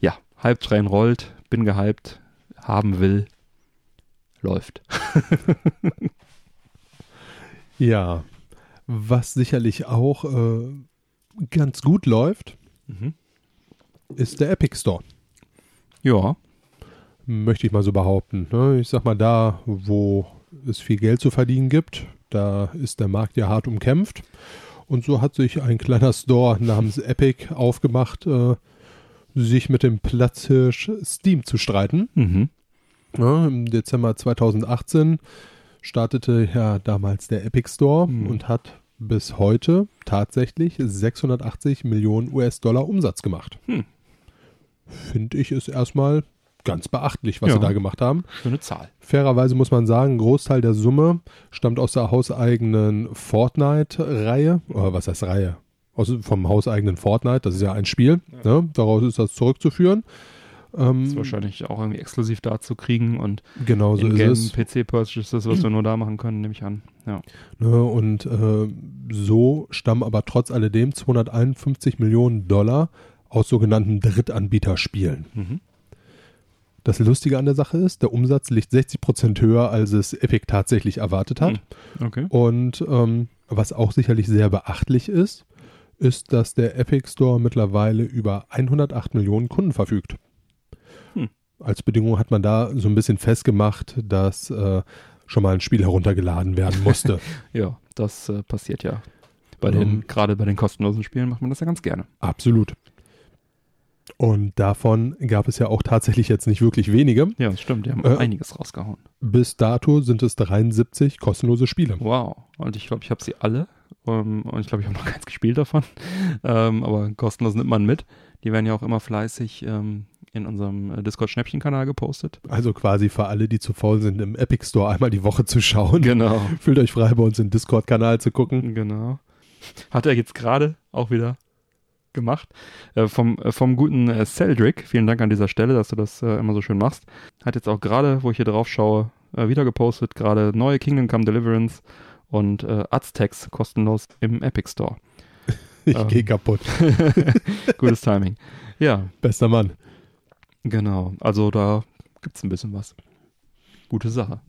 Speaker 2: Ja, Hype-Train rollt, bin gehypt, haben will, läuft. <laughs>
Speaker 3: ja, was sicherlich auch äh, ganz gut läuft,
Speaker 2: Mhm.
Speaker 3: ist der Epic Store.
Speaker 2: Ja,
Speaker 3: Möchte ich mal so behaupten. Ne? Ich sag mal, da, wo es viel Geld zu verdienen gibt, da ist der Markt ja hart umkämpft. Und so hat sich ein kleiner Store namens Epic aufgemacht, äh, sich mit dem Platzhirsch Steam zu streiten.
Speaker 2: mhm.
Speaker 3: Ja, Im Dezember 2018 startete ja damals der Epic Store
Speaker 2: Mhm.
Speaker 3: und hat bis heute tatsächlich 680 Millionen US-Dollar Umsatz gemacht.
Speaker 2: Hm.
Speaker 3: Finde ich ist erstmal ganz beachtlich, was
Speaker 2: Ja.
Speaker 3: sie da gemacht haben.
Speaker 2: schöne Zahl.
Speaker 3: Fairerweise muss man sagen, ein Großteil der Summe stammt aus der hauseigenen Fortnite-Reihe. Oder was heißt Reihe? Aus, vom hauseigenen Fortnite, das ist ja ein Spiel. Ne? Daraus ist das zurückzuführen. Ähm,
Speaker 2: Ist wahrscheinlich auch irgendwie exklusiv da zu kriegen und
Speaker 3: genau so ist es.
Speaker 2: PC-Purchases, was wir <clears throat> nur da machen können, nehme ich an. Ja.
Speaker 3: Ne, und äh, so stammen aber trotz alledem 251 Millionen Dollar aus sogenannten Drittanbieterspielen.
Speaker 2: Mhm.
Speaker 3: Das Lustige an der Sache ist, der Umsatz liegt 60 Prozent höher, als es Epic tatsächlich erwartet hat.
Speaker 2: Okay.
Speaker 3: Und ähm, was auch sicherlich sehr beachtlich ist, ist, dass der Epic Store mittlerweile über 108 Millionen Kunden verfügt. Als Bedingung hat man da so ein bisschen festgemacht, dass äh, schon mal ein Spiel heruntergeladen werden <laughs> musste.
Speaker 2: Ja, das äh, passiert ja. Bei
Speaker 3: Ähm.
Speaker 2: den, gerade bei den kostenlosen Spielen macht man das ja ganz gerne.
Speaker 3: Absolut. Und davon gab es ja auch tatsächlich jetzt nicht wirklich wenige.
Speaker 2: Ja, das stimmt. Die haben
Speaker 3: Äh.
Speaker 2: einiges rausgehauen.
Speaker 3: Bis dato sind es 73 kostenlose Spiele.
Speaker 2: Wow. Und ich glaube, ich habe sie alle. Ähm, und ich glaube, ich habe noch <laughs> keins gespielt davon. Ähm, aber kostenlos nimmt man mit. Die werden ja auch immer fleißig ähm, in unserem äh, Discord-Schnäppchen-Kanal gepostet.
Speaker 3: Also quasi für alle, die zu faul sind, im Epic Store einmal die Woche zu schauen.
Speaker 2: Genau. <laughs>
Speaker 3: Fühlt euch frei, bei uns im Discord-Kanal zu gucken.
Speaker 2: Genau. Hat er jetzt gerade auch wieder gemacht. Äh, vom, äh, vom guten äh, Celdrick, vielen Dank an dieser Stelle, dass du das äh, immer so schön machst. Hat jetzt auch gerade, wo ich hier drauf schaue, wieder gepostet, gerade neue Kingdom Come Deliverance und Aztecs kostenlos im Epic Store. <laughs>
Speaker 3: Ich
Speaker 2: Ähm.
Speaker 3: gehe kaputt. <laughs>
Speaker 2: Gutes Timing. Ja,
Speaker 3: Bester Mann.
Speaker 2: Genau. Also da gibt's ein bisschen was. Gute Sache.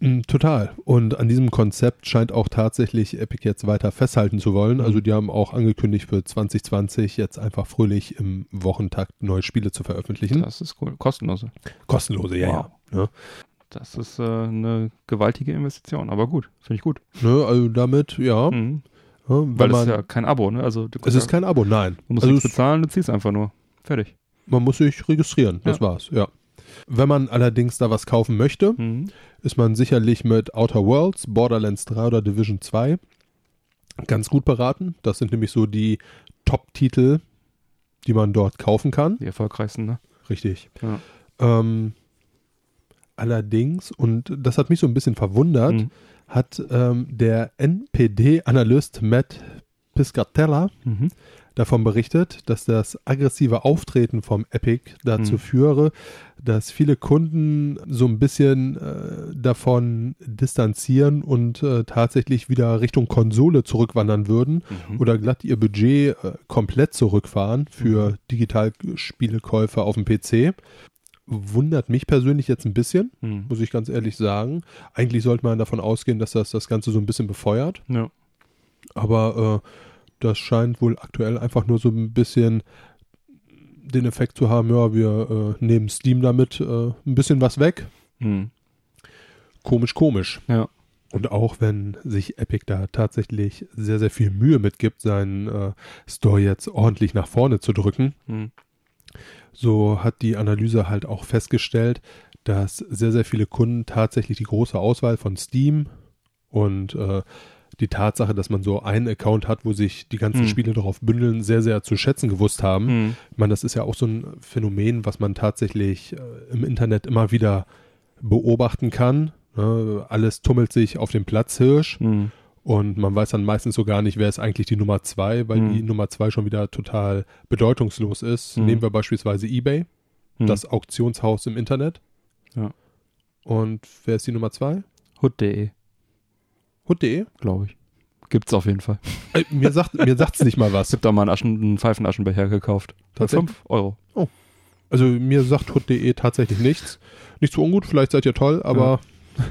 Speaker 3: Mm, Total. Und an diesem Konzept scheint auch tatsächlich Epic jetzt weiter festhalten zu wollen.
Speaker 2: Mhm.
Speaker 3: Also die haben auch angekündigt für 2020 jetzt einfach fröhlich im Wochentakt neue Spiele zu veröffentlichen.
Speaker 2: Das ist cool. Kostenlose.
Speaker 3: Kostenlose, ja,
Speaker 2: Wow.
Speaker 3: ja. Ne?
Speaker 2: Das ist äh, eine gewaltige Investition, aber gut. Finde ich gut.
Speaker 3: Ne, also damit, ja.
Speaker 2: Mhm.
Speaker 3: ja,
Speaker 2: Weil es ist ja kein Abo, ne? Also
Speaker 3: es ist
Speaker 2: ja,
Speaker 3: kein Abo, nein.
Speaker 2: du musst
Speaker 3: Also
Speaker 2: nichts
Speaker 3: es,
Speaker 2: bezahlen, du ziehst einfach nur. Fertig.
Speaker 3: Man muss sich registrieren, das
Speaker 2: Ja.
Speaker 3: war's, ja. Wenn man allerdings da was kaufen möchte,
Speaker 2: Mhm.
Speaker 3: ist man sicherlich mit Outer Worlds, Borderlands 3 oder Division 2 ganz gut beraten. Das sind nämlich so die Top-Titel, die man dort kaufen kann.
Speaker 2: Die erfolgreichsten, ne?
Speaker 3: Richtig.
Speaker 2: Ja.
Speaker 3: Ähm, allerdings, und das hat mich so ein bisschen verwundert,
Speaker 2: Mhm.
Speaker 3: hat ähm, der NPD-Analyst Matt Piscatella
Speaker 2: Mhm.
Speaker 3: Davon berichtet, dass das aggressive Auftreten vom Epic dazu
Speaker 2: Mhm.
Speaker 3: führe, dass viele Kunden so ein bisschen äh, davon distanzieren und äh, tatsächlich wieder Richtung Konsole zurückwandern würden
Speaker 2: Mhm.
Speaker 3: oder glatt ihr Budget äh, komplett zurückfahren für Digitalspielekäufe auf dem PC. Wundert mich persönlich jetzt ein bisschen,
Speaker 2: Mhm.
Speaker 3: muss ich ganz ehrlich sagen. Eigentlich sollte man davon ausgehen, dass das das Ganze so ein bisschen befeuert.
Speaker 2: Ja.
Speaker 3: Aber äh, das scheint wohl aktuell einfach nur so ein bisschen den Effekt zu haben, ja, wir äh, nehmen Steam damit äh, ein bisschen was weg.
Speaker 2: Mhm.
Speaker 3: Komisch, komisch.
Speaker 2: Ja.
Speaker 3: Und auch wenn sich Epic da tatsächlich sehr, sehr viel Mühe mitgibt, seinen äh, Store jetzt ordentlich nach vorne zu drücken,
Speaker 2: Hm.
Speaker 3: so hat die Analyse halt auch festgestellt, dass sehr, sehr viele Kunden tatsächlich die große Auswahl von Steam und äh, die Tatsache, dass man so einen Account hat, wo sich die ganzen
Speaker 2: Hm.
Speaker 3: Spiele darauf bündeln, sehr, sehr zu schätzen gewusst haben.
Speaker 2: Hm.
Speaker 3: Ich meine, das ist ja auch so ein Phänomen, was man tatsächlich äh, im Internet immer wieder beobachten kann. Ne? Alles tummelt sich auf dem Platzhirsch
Speaker 2: Hm.
Speaker 3: und man weiß dann meistens so gar nicht, wer ist eigentlich die Nummer zwei, weil
Speaker 2: Hm.
Speaker 3: die Nummer zwei schon wieder total bedeutungslos ist.
Speaker 2: Hm.
Speaker 3: Nehmen wir beispielsweise eBay,
Speaker 2: Hm.
Speaker 3: das Auktionshaus im Internet.
Speaker 2: Ja.
Speaker 3: Und wer ist die Nummer zwei?
Speaker 2: Hood.de,
Speaker 3: Hood.de?
Speaker 2: glaube ich. Gibt's auf jeden Fall.
Speaker 3: Äh, mir sagt mir sagt's nicht mal was.
Speaker 2: Ich hab da mal einen, Aschen, einen Pfeifenaschenbecher gekauft. Für
Speaker 3: Tatsächlich?
Speaker 2: 5 Euro.
Speaker 3: Also mir sagt Hood.de tatsächlich nichts. Nicht so ungut, vielleicht seid ihr toll, aber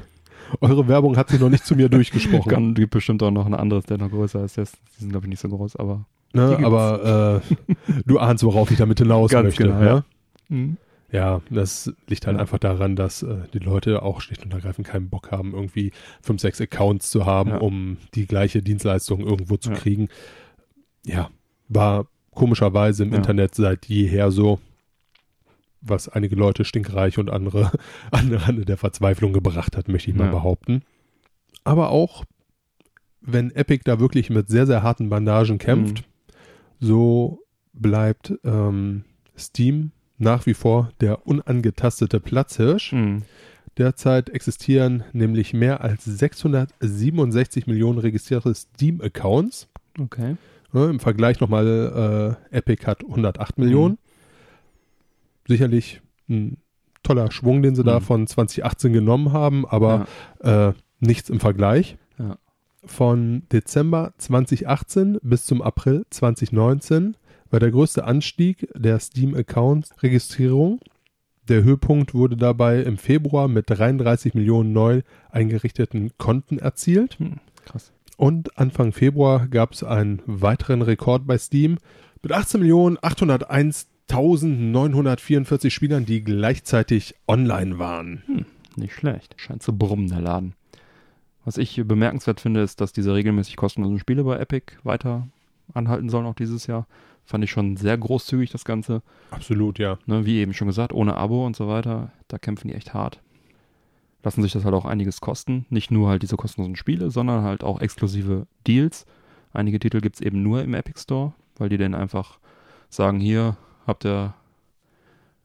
Speaker 3: <laughs> eure Werbung hat sich noch nicht zu mir durchgesprochen.
Speaker 2: Kann, gibt bestimmt auch noch ein anderes, der noch größer ist. Das, die sind, glaube ich, nicht so groß, aber.
Speaker 3: Ne, aber äh, <laughs> du ahnst, worauf ich damit hinaus
Speaker 2: Ganz
Speaker 3: möchte.
Speaker 2: genau,
Speaker 3: ja?
Speaker 2: ja. Hm.
Speaker 3: Ja, das liegt halt
Speaker 2: Ja.
Speaker 3: einfach daran, dass äh, die Leute auch schlicht und ergreifend keinen Bock haben, irgendwie fünf, sechs Accounts zu haben,
Speaker 2: Ja.
Speaker 3: um die gleiche Dienstleistung irgendwo zu
Speaker 2: Ja.
Speaker 3: kriegen. Ja, war komischerweise im. Internet seit jeher so, was einige Leute stinkreich und andere <laughs> an den Rande der Verzweiflung gebracht hat, möchte ich mal behaupten. Aber auch, wenn Epic da wirklich mit sehr, sehr harten Bandagen kämpft, so bleibt ähm, Steam nach wie vor der unangetastete Platzhirsch.
Speaker 2: Hm.
Speaker 3: Derzeit existieren nämlich mehr als 667 Millionen registrierte Steam-Accounts.
Speaker 2: Okay.
Speaker 3: Ja, Im Vergleich nochmal, äh, Epic hat 108 Millionen. Sicherlich ein toller Schwung, den sie da
Speaker 2: Mhm.
Speaker 3: von 2018 genommen haben, aber äh, nichts im Vergleich.
Speaker 2: Ja.
Speaker 3: Von Dezember 2018 bis zum April 2019 war der größte Anstieg der Steam-Accounts-Registrierung. Der Höhepunkt wurde dabei im Februar mit 33 Millionen neu eingerichteten Konten erzielt.
Speaker 2: Hm. Krass.
Speaker 3: Und Anfang Februar gab es einen weiteren Rekord bei Steam mit 18.801.944 Spielern, die gleichzeitig online waren.
Speaker 2: Nicht schlecht. Scheint zu brummen, der Laden. Was ich bemerkenswert finde, ist, dass diese regelmäßig kostenlosen Spiele bei Epic weiter anhalten sollen, auch dieses Jahr. Fand ich schon sehr großzügig, das Ganze.
Speaker 3: Absolut, ja.
Speaker 2: Ne, wie eben schon gesagt, ohne Abo und so weiter. Da kämpfen die echt hart. Lassen sich das halt auch einiges kosten. Nicht nur halt diese kostenlosen Spiele, sondern halt auch exklusive Deals. Einige Titel gibt es eben nur im Epic Store, weil die dann einfach sagen, hier habt ihr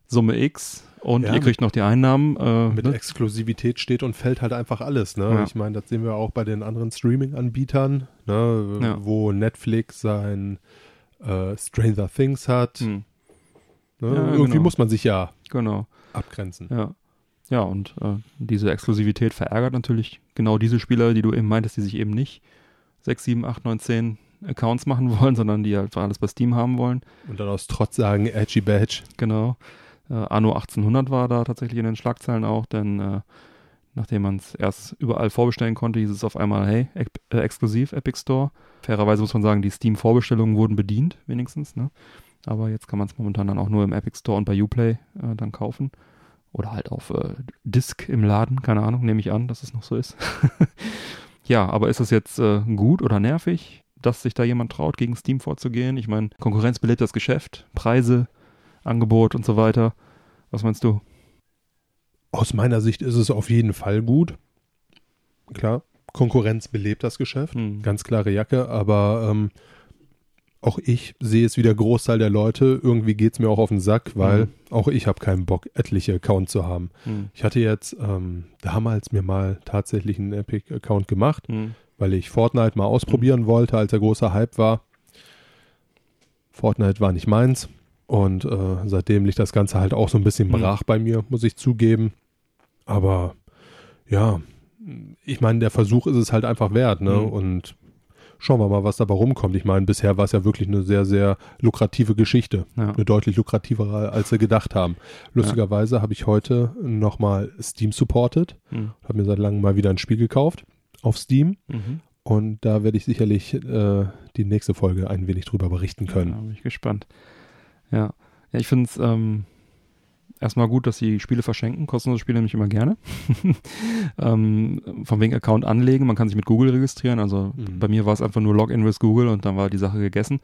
Speaker 2: Summe X und
Speaker 3: Ja,
Speaker 2: ihr kriegt noch die Einnahmen. Äh,
Speaker 3: Mit
Speaker 2: ne?
Speaker 3: Exklusivität steht und fällt halt einfach alles. Ne?
Speaker 2: Ja.
Speaker 3: Ich meine, das sehen wir auch bei den anderen Streaming-Anbietern, ne?
Speaker 2: Ja.
Speaker 3: wo Netflix sein äh, Stranger Things hat.
Speaker 2: Hm,
Speaker 3: Ne?
Speaker 2: Ja,
Speaker 3: Irgendwie
Speaker 2: genau.
Speaker 3: muss man sich ja
Speaker 2: genau.
Speaker 3: abgrenzen.
Speaker 2: Ja. Ja, und äh, diese Exklusivität verärgert natürlich genau diese Spieler, die du eben meintest, die sich eben nicht 6, 7, 8, 9, 10 Accounts machen <laughs> wollen, sondern die halt alles bei Steam haben wollen.
Speaker 3: Und dann aus Trotz sagen, Edgy Badge.
Speaker 2: Genau. Äh, Anno 1800 war da tatsächlich in den Schlagzeilen auch, denn äh, nachdem man es erst überall vorbestellen konnte, hieß es auf einmal, hey, ex äh, exklusiv Epic Store. Fairerweise muss man sagen, die Steam-Vorbestellungen wurden bedient, wenigstens. Ne? Aber jetzt kann man es momentan dann auch nur im Epic Store und bei Uplay äh, dann kaufen. Oder halt auf äh, Disc im Laden, keine Ahnung, nehme ich an, dass es noch so ist. <laughs> ja, aber ist es jetzt äh, gut oder nervig, dass sich da jemand traut, gegen Steam vorzugehen? Ich meine, Konkurrenz belebt das Geschäft, Preise, Angebot und so weiter. Was meinst du?
Speaker 3: Aus meiner Sicht ist es auf jeden Fall gut. Klar, Konkurrenz belebt das Geschäft.
Speaker 2: Hm.
Speaker 3: Ganz klare Jacke, aber ähm, auch ich sehe es wie der Großteil der Leute. Irgendwie geht es mir auch auf den Sack, weil
Speaker 2: Mhm.
Speaker 3: auch ich habe keinen Bock, etliche Accounts zu haben.
Speaker 2: Hm.
Speaker 3: Ich hatte jetzt ähm, damals mir mal tatsächlich einen Epic-Account gemacht,
Speaker 2: Hm.
Speaker 3: weil ich Fortnite mal ausprobieren wollte, als der große Hype war. Fortnite war nicht meins. Und äh, seitdem liegt das Ganze halt auch so ein bisschen
Speaker 2: Mhm.
Speaker 3: brach bei mir, muss ich zugeben. Aber ja, ich meine, der Versuch ist es halt einfach wert, ne?
Speaker 2: Mhm.
Speaker 3: Und schauen wir mal, was dabei rumkommt. Ich meine, bisher war es ja wirklich eine sehr, sehr lukrative Geschichte.
Speaker 2: Ja.
Speaker 3: Eine deutlich lukrativere, als wir gedacht haben. Lustigerweise habe ich heute nochmal Steam supported.
Speaker 2: Hm.
Speaker 3: Habe mir seit langem mal wieder ein Spiel gekauft auf Steam.
Speaker 2: Mhm.
Speaker 3: Und da werde ich sicherlich äh, die nächste Folge ein wenig drüber berichten
Speaker 2: Da
Speaker 3: können.
Speaker 2: bin ich gespannt. Ja, ja ich finde es ähm, erstmal gut, dass sie Spiele verschenken, kostenlose Spiele nämlich immer gerne. <laughs> ähm, von wegen Account anlegen, man kann sich mit Google registrieren, also
Speaker 3: Mhm.
Speaker 2: bei mir war es einfach nur Login with Google und dann war die Sache gegessen.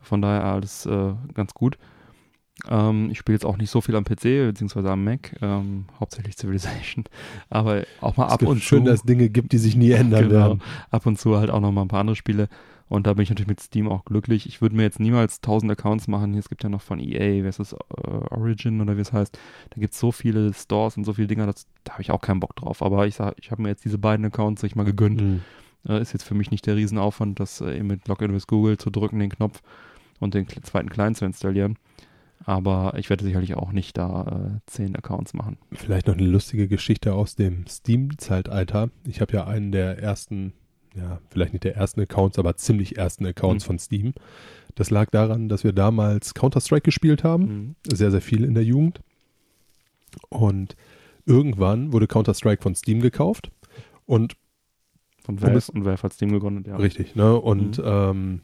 Speaker 2: Von daher alles äh, ganz gut. Ähm, ich spiele jetzt auch nicht so viel am PC beziehungsweise am Mac, ähm, hauptsächlich Civilization, <laughs> aber auch mal
Speaker 3: Es
Speaker 2: ab und
Speaker 3: schön,
Speaker 2: zu
Speaker 3: dass es Dinge gibt, die sich nie ändern <laughs>
Speaker 2: Genau.
Speaker 3: werden.
Speaker 2: ab und zu halt auch noch mal ein paar andere Spiele. Und da bin ich natürlich mit Steam auch glücklich. Ich würde mir jetzt niemals 1000 Accounts machen. Es gibt ja noch von EA, das, äh, Origin oder wie es heißt. Da gibt es so viele Stores und so viele Dinger, das, da habe ich auch keinen Bock drauf. Aber ich sag, ich habe mir jetzt diese beiden Accounts sich mal gegönnt.
Speaker 3: Mhm.
Speaker 2: Äh, ist jetzt für mich nicht der Riesenaufwand, das äh, eben mit Login with Google zu drücken, den Knopf und den zweiten Client zu installieren. Aber ich werde sicherlich auch nicht da äh, 10 Accounts machen.
Speaker 3: Vielleicht noch eine lustige Geschichte aus dem Steam-Zeitalter. Ich habe ja einen der ersten, ja, vielleicht nicht der ersten Accounts, aber ziemlich ersten Accounts
Speaker 2: Mhm.
Speaker 3: von Steam. Das lag daran, dass wir damals Counter-Strike gespielt haben.
Speaker 2: Mhm.
Speaker 3: Sehr, sehr viel in der Jugend. Und irgendwann wurde Counter-Strike von Steam gekauft. Und
Speaker 2: Von Valve
Speaker 3: es-
Speaker 2: und Valve hat Steam gegründet, ja.
Speaker 3: richtig, ne? Und
Speaker 2: Mhm.
Speaker 3: ähm,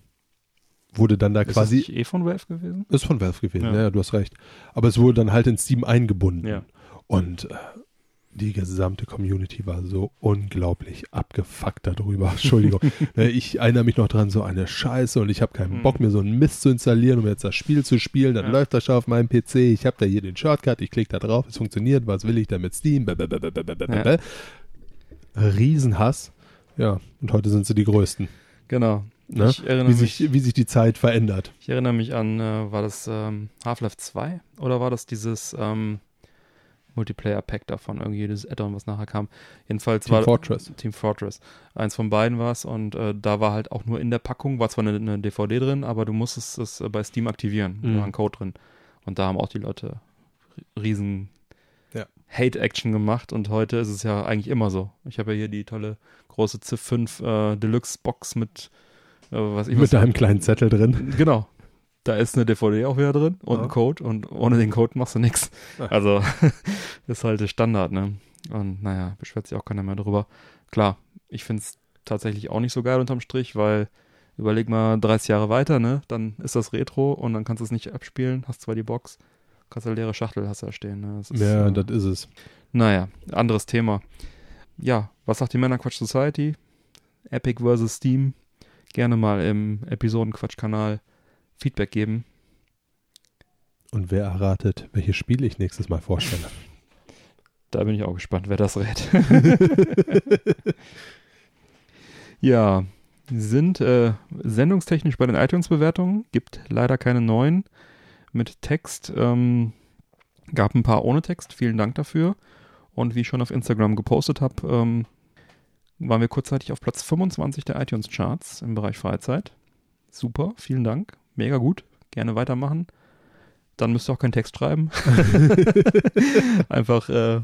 Speaker 3: wurde dann da
Speaker 2: Ist
Speaker 3: quasi.
Speaker 2: das nicht eh von Valve gewesen?
Speaker 3: Ist von Valve gewesen,
Speaker 2: Ja.
Speaker 3: ja. du hast recht. Aber es wurde dann halt in Steam eingebunden.
Speaker 2: Ja.
Speaker 3: Und äh, die gesamte Community war so unglaublich abgefuckt darüber. <laughs> Entschuldigung. Ne, ich erinnere mich noch dran, so eine Scheiße und ich habe keinen
Speaker 2: Mhm.
Speaker 3: Bock, mir so einen Mist zu installieren, um jetzt das Spiel zu spielen. Dann
Speaker 2: Ja.
Speaker 3: läuft das schon auf meinem PC. Ich habe da hier den Shortcut, ich klicke da drauf, es funktioniert. Was will ich da mit Steam?
Speaker 2: Ja.
Speaker 3: Riesenhass. Ja, und heute sind sie die Größten.
Speaker 2: Genau.
Speaker 3: Ne?
Speaker 2: Ich, erinnere
Speaker 3: Wie
Speaker 2: mich,
Speaker 3: sich, wie sich die Zeit verändert.
Speaker 2: ich erinnere mich an, äh, war das ähm, Half-Life 2 oder war das dieses ähm, Multiplayer-Pack davon, irgendwie dieses Add-on, was nachher kam? Jedenfalls
Speaker 3: Team
Speaker 2: war
Speaker 3: Fortress.
Speaker 2: Team Fortress. Eins von beiden war es und äh, da war halt auch nur in der Packung, war zwar eine, eine DVD drin, aber du musstest es äh, bei Steam aktivieren. Da
Speaker 3: Mhm.
Speaker 2: war ein Code drin. Und da haben auch die Leute ri- riesen
Speaker 3: Ja.
Speaker 2: Hate-Action gemacht und heute ist es ja eigentlich immer so. Ich habe ja hier die tolle große Civ 5 äh, Deluxe-Box mit äh, was ich
Speaker 3: Mit einem kleinen Zettel drin.
Speaker 2: Genau. Da ist eine DVD auch wieder drin und
Speaker 3: Ja.
Speaker 2: ein Code und ohne den Code machst du nichts. Also <laughs> ist halt der Standard, ne? Und naja, beschwert sich auch keiner mehr drüber. Klar, ich finde es tatsächlich auch nicht so geil unterm Strich, weil überleg mal 30 Jahre weiter, ne? Dann ist das Retro und dann kannst du es nicht abspielen, hast zwar die Box, kannst eine leere Schachtel hast da stehen. Ne? Das ist,
Speaker 3: Ja,
Speaker 2: äh,
Speaker 3: das ist es.
Speaker 2: naja, anderes Thema. Ja, was sagt die Männerquatsch Society? Epic versus Steam. Gerne mal im Episodenquatsch-Kanal Feedback geben.
Speaker 3: Und wer erratet, welches Spiel ich nächstes Mal vorstelle?
Speaker 2: Da bin ich auch gespannt, wer das rät. <laughs> ja, sind äh, sendungstechnisch bei den iTunes-Bewertungen. Gibt leider keine neuen mit Text. Ähm, gab ein paar ohne Text. Vielen Dank dafür. Und wie ich schon auf Instagram gepostet habe, ähm, waren wir kurzzeitig auf Platz 25 der iTunes-Charts im Bereich Freizeit. Super, vielen Dank. Mega gut. Gerne weitermachen. Dann müsst ihr auch keinen Text schreiben. <laughs> <laughs> Einfach äh,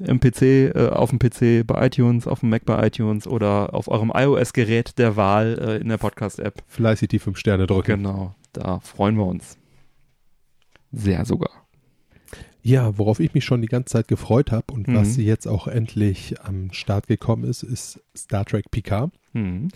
Speaker 2: im PC, äh, auf dem PC bei iTunes, auf dem Mac bei iTunes oder auf eurem iOS-Gerät der Wahl äh, in der Podcast-App.
Speaker 3: Fleißig die fünf Sterne drücken.
Speaker 2: Genau, da freuen wir uns. Sehr sogar.
Speaker 3: Ja, worauf ich mich schon die ganze Zeit gefreut habe und
Speaker 2: Mhm.
Speaker 3: was jetzt auch endlich am Start gekommen ist, ist Star Trek Picard.
Speaker 2: Hm.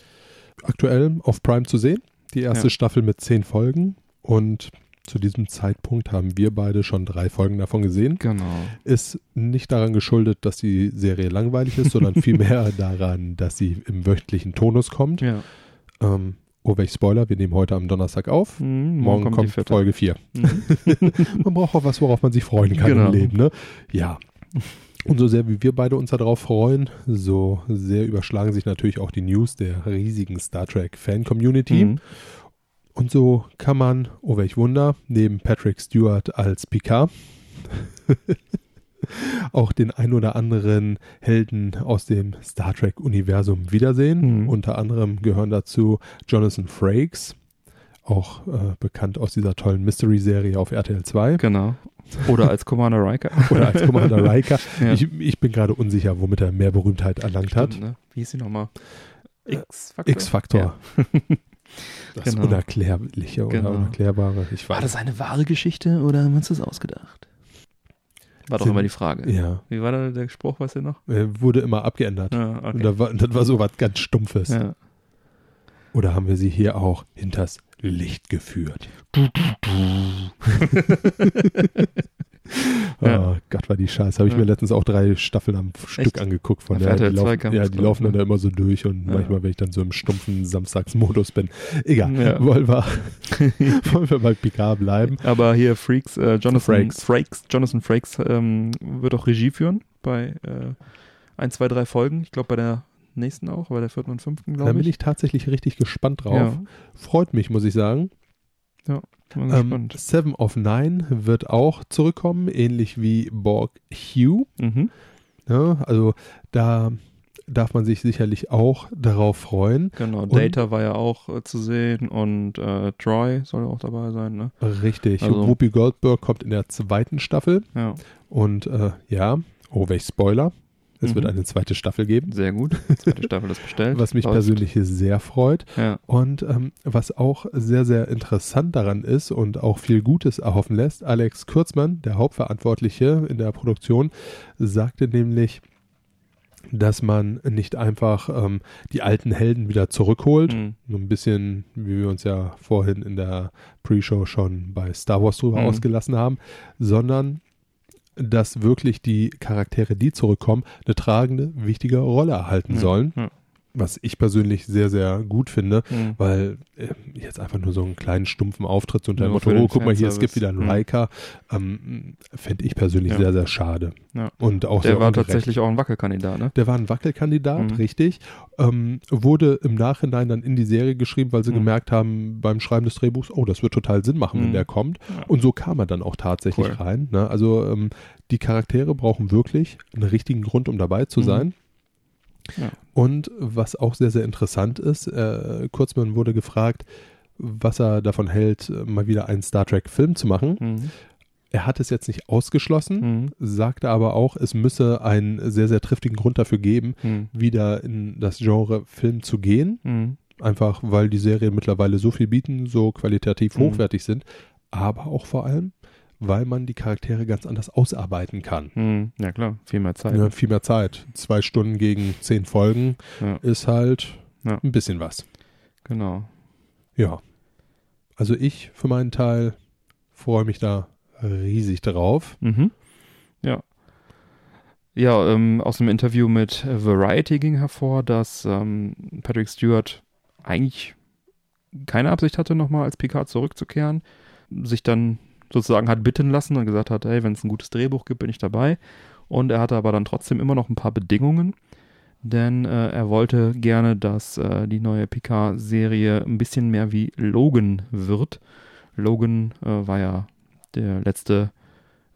Speaker 3: Aktuell auf Prime zu sehen. Die erste
Speaker 2: Ja.
Speaker 3: Staffel mit zehn Folgen und zu diesem Zeitpunkt haben wir beide schon drei Folgen davon gesehen.
Speaker 2: Genau.
Speaker 3: Ist nicht daran geschuldet, dass die Serie langweilig ist, sondern <laughs> vielmehr daran, dass sie im wöchentlichen Tonus kommt.
Speaker 2: Ja.
Speaker 3: Ähm, oh, welch Spoiler, wir nehmen heute am Donnerstag auf.
Speaker 2: Hm,
Speaker 3: Morgen, kommt,
Speaker 2: die vierte.
Speaker 3: Folge 4.
Speaker 2: Mhm. <laughs>
Speaker 3: Man braucht auch was, worauf man sich freuen kann
Speaker 2: Genau.
Speaker 3: im Leben, ne? Ja. Und so sehr wie wir beide uns darauf freuen, so sehr überschlagen sich natürlich auch die News der riesigen Star Trek Fan-Community.
Speaker 2: Mhm.
Speaker 3: Und so kann man, oh welch Wunder, neben Patrick Stewart als Picard <laughs> auch den ein oder anderen Helden aus dem Star Trek-Universum wiedersehen.
Speaker 2: Mhm.
Speaker 3: Unter anderem gehören dazu Jonathan Frakes, auch äh, bekannt aus dieser tollen Mystery-Serie auf RTL 2
Speaker 2: Genau. Oder als Commander Riker. <laughs>
Speaker 3: oder als Commander Riker. <laughs>
Speaker 2: Ja.
Speaker 3: Ich, ich bin gerade unsicher, womit er mehr Berühmtheit erlangt hat.
Speaker 2: Stimmt, ne? Wie hieß sie nochmal?
Speaker 3: Äh,
Speaker 2: X-Faktor?
Speaker 3: X-Faktor.
Speaker 2: Ja. <laughs>
Speaker 3: Das
Speaker 2: Genau.
Speaker 3: Unerklärliche oder
Speaker 2: Genau.
Speaker 3: Unerklärbare. Ich
Speaker 2: War das eine wahre Geschichte oder haben wir uns das ausgedacht? War doch
Speaker 3: Sind-
Speaker 2: immer die Frage.
Speaker 3: Ja,
Speaker 2: Wie war da der Spruch, weißt du noch?
Speaker 3: er wurde immer abgeändert.
Speaker 2: Ja,
Speaker 3: Und da war, das war so was ganz Stumpfes.
Speaker 2: Ja.
Speaker 3: Oder haben wir sie hier auch hinters Licht geführt? <laughs>
Speaker 2: Ja.
Speaker 3: Oh Gott, war die Scheiße. Habe ich
Speaker 2: Ja.
Speaker 3: mir letztens auch drei Staffeln am Stück
Speaker 2: Echt?
Speaker 3: angeguckt. Von der, die
Speaker 2: RTL 2
Speaker 3: laufen, ja, die laufen dann da immer so durch und
Speaker 2: Ja.
Speaker 3: manchmal, wenn ich dann so im stumpfen Samstagsmodus bin. Egal,
Speaker 2: Ja. <laughs>
Speaker 3: wollen, wir, <laughs> wollen wir bei Picard bleiben.
Speaker 2: Aber hier Freaks, äh, Jonathan
Speaker 3: Frakes.
Speaker 2: Frakes. Jonathan Frakes ähm, wird auch Regie führen bei äh, ein, zwei, drei Folgen. Ich glaube bei der nächsten auch, bei der vierten und fünften,
Speaker 3: Da
Speaker 2: glaube
Speaker 3: bin
Speaker 2: ich.
Speaker 3: ich tatsächlich richtig gespannt drauf.
Speaker 2: Ja,
Speaker 3: Freut mich, muss ich sagen.
Speaker 2: bin
Speaker 3: Ähm,
Speaker 2: gespannt.
Speaker 3: Seven of Nine wird auch zurückkommen, ähnlich wie Borg Hugh.
Speaker 2: Mhm.
Speaker 3: Ja, also da darf man sich sicherlich auch darauf freuen.
Speaker 2: Genau,
Speaker 3: Und-
Speaker 2: Data war ja auch äh, zu sehen und äh, Troy soll auch dabei sein, ne?
Speaker 3: Richtig.
Speaker 2: Also-
Speaker 3: Whoopi Goldberg kommt in der zweiten Staffel.
Speaker 2: Ja,
Speaker 3: Und äh, ja, oh, welch Spoiler. Es
Speaker 2: Mhm.
Speaker 3: wird eine zweite Staffel geben,
Speaker 2: sehr gut. Zweite <laughs> Staffel ist bestellt.
Speaker 3: was mich
Speaker 2: Läuft.
Speaker 3: persönlich sehr freut.
Speaker 2: Ja,
Speaker 3: Und ähm, was auch sehr, sehr interessant daran ist und auch viel Gutes erhoffen lässt, Alex Kürzmann, der Hauptverantwortliche in der Produktion, sagte nämlich, dass man nicht einfach ähm, die alten Helden wieder zurückholt.
Speaker 2: Mhm.
Speaker 3: So ein bisschen, wie wir uns ja vorhin in der Pre-Show schon bei Star Wars drüber
Speaker 2: Mhm.
Speaker 3: ausgelassen haben, sondern dass wirklich die Charaktere, die zurückkommen, eine tragende, wichtige Rolle erhalten sollen. Was ich persönlich sehr, sehr gut finde,
Speaker 2: Mhm.
Speaker 3: weil äh, jetzt einfach nur so einen kleinen stumpfen Auftritt so unter dem Motto, oh, guck mal hier, es gibt wieder einen
Speaker 2: Mhm.
Speaker 3: Riker, ähm, fände ich persönlich
Speaker 2: Ja.
Speaker 3: sehr, sehr schade.
Speaker 2: Ja.
Speaker 3: Und auch
Speaker 2: Der war
Speaker 3: ungerecht.
Speaker 2: tatsächlich auch ein Wackelkandidat, ne?
Speaker 3: Der war ein Wackelkandidat,
Speaker 2: Mhm.
Speaker 3: richtig. Ähm, wurde im Nachhinein dann in die Serie geschrieben, weil sie
Speaker 2: Mhm.
Speaker 3: gemerkt haben beim Schreiben des Drehbuchs, oh, das wird total Sinn machen, wenn
Speaker 2: Mhm.
Speaker 3: der kommt.
Speaker 2: Ja.
Speaker 3: Und so kam er dann auch tatsächlich
Speaker 2: Cool.
Speaker 3: rein. Ne? Also ähm, die Charaktere brauchen wirklich einen richtigen Grund, um dabei zu
Speaker 2: Mhm.
Speaker 3: sein.
Speaker 2: Ja.
Speaker 3: Und was auch sehr, sehr interessant ist, äh, Kurzmann wurde gefragt, was er davon hält, mal wieder einen Star Trek-Film zu machen.
Speaker 2: Mhm.
Speaker 3: Er hat es jetzt nicht ausgeschlossen,
Speaker 2: Mhm.
Speaker 3: sagte aber auch, es müsse einen sehr, sehr triftigen Grund dafür geben,
Speaker 2: Mhm.
Speaker 3: wieder in das Genre Film zu gehen.
Speaker 2: Mhm.
Speaker 3: Einfach weil die Serien mittlerweile so viel bieten, so qualitativ
Speaker 2: Mhm.
Speaker 3: hochwertig sind, aber auch vor allem, weil man die Charaktere ganz anders ausarbeiten kann.
Speaker 2: Mhm. Ja klar, viel mehr Zeit.
Speaker 3: Ja, viel mehr Zeit. Zwei Stunden gegen zehn Folgen
Speaker 2: Ja.
Speaker 3: ist halt
Speaker 2: Ja.
Speaker 3: ein bisschen was.
Speaker 2: Genau.
Speaker 3: Ja. Also ich für meinen Teil freue mich da riesig drauf.
Speaker 2: Mhm. Ja. Ja, ähm, aus dem Interview mit Variety ging hervor, dass ähm, Patrick Stewart eigentlich keine Absicht hatte, nochmal als Picard zurückzukehren, sich dann sozusagen hat bitten lassen und gesagt hat, hey, wenn es ein gutes Drehbuch gibt, bin ich dabei. Und er hatte aber dann trotzdem immer noch ein paar Bedingungen, denn äh, er wollte gerne, dass äh, die neue Picard-Serie ein bisschen mehr wie Logan wird. Logan äh, war ja der letzte,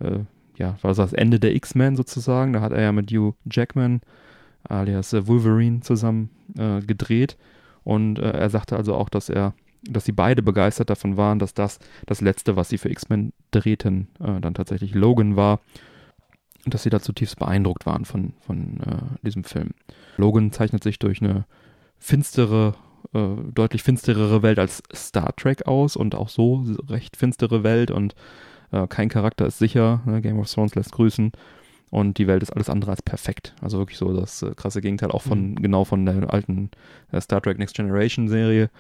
Speaker 2: äh, ja, war das Ende der X-Men sozusagen. Da hat er ja mit Hugh Jackman alias äh, Wolverine zusammen äh, gedreht. Und er sagte also auch, dass er, dass sie beide begeistert davon waren, dass das das letzte, was sie für X-Men drehten, äh, dann tatsächlich Logan war. Und dass sie da zutiefst beeindruckt waren von, von äh, diesem Film. Logan zeichnet sich durch eine finstere, äh, deutlich finsterere Welt als Star Trek aus und auch so recht finstere Welt und äh, kein Charakter ist sicher. Ne? Game of Thrones lässt grüßen. Und die Welt ist alles andere als perfekt. Also wirklich so das äh, krasse Gegenteil auch von, genau von der alten äh, Star Trek Next Generation Serie.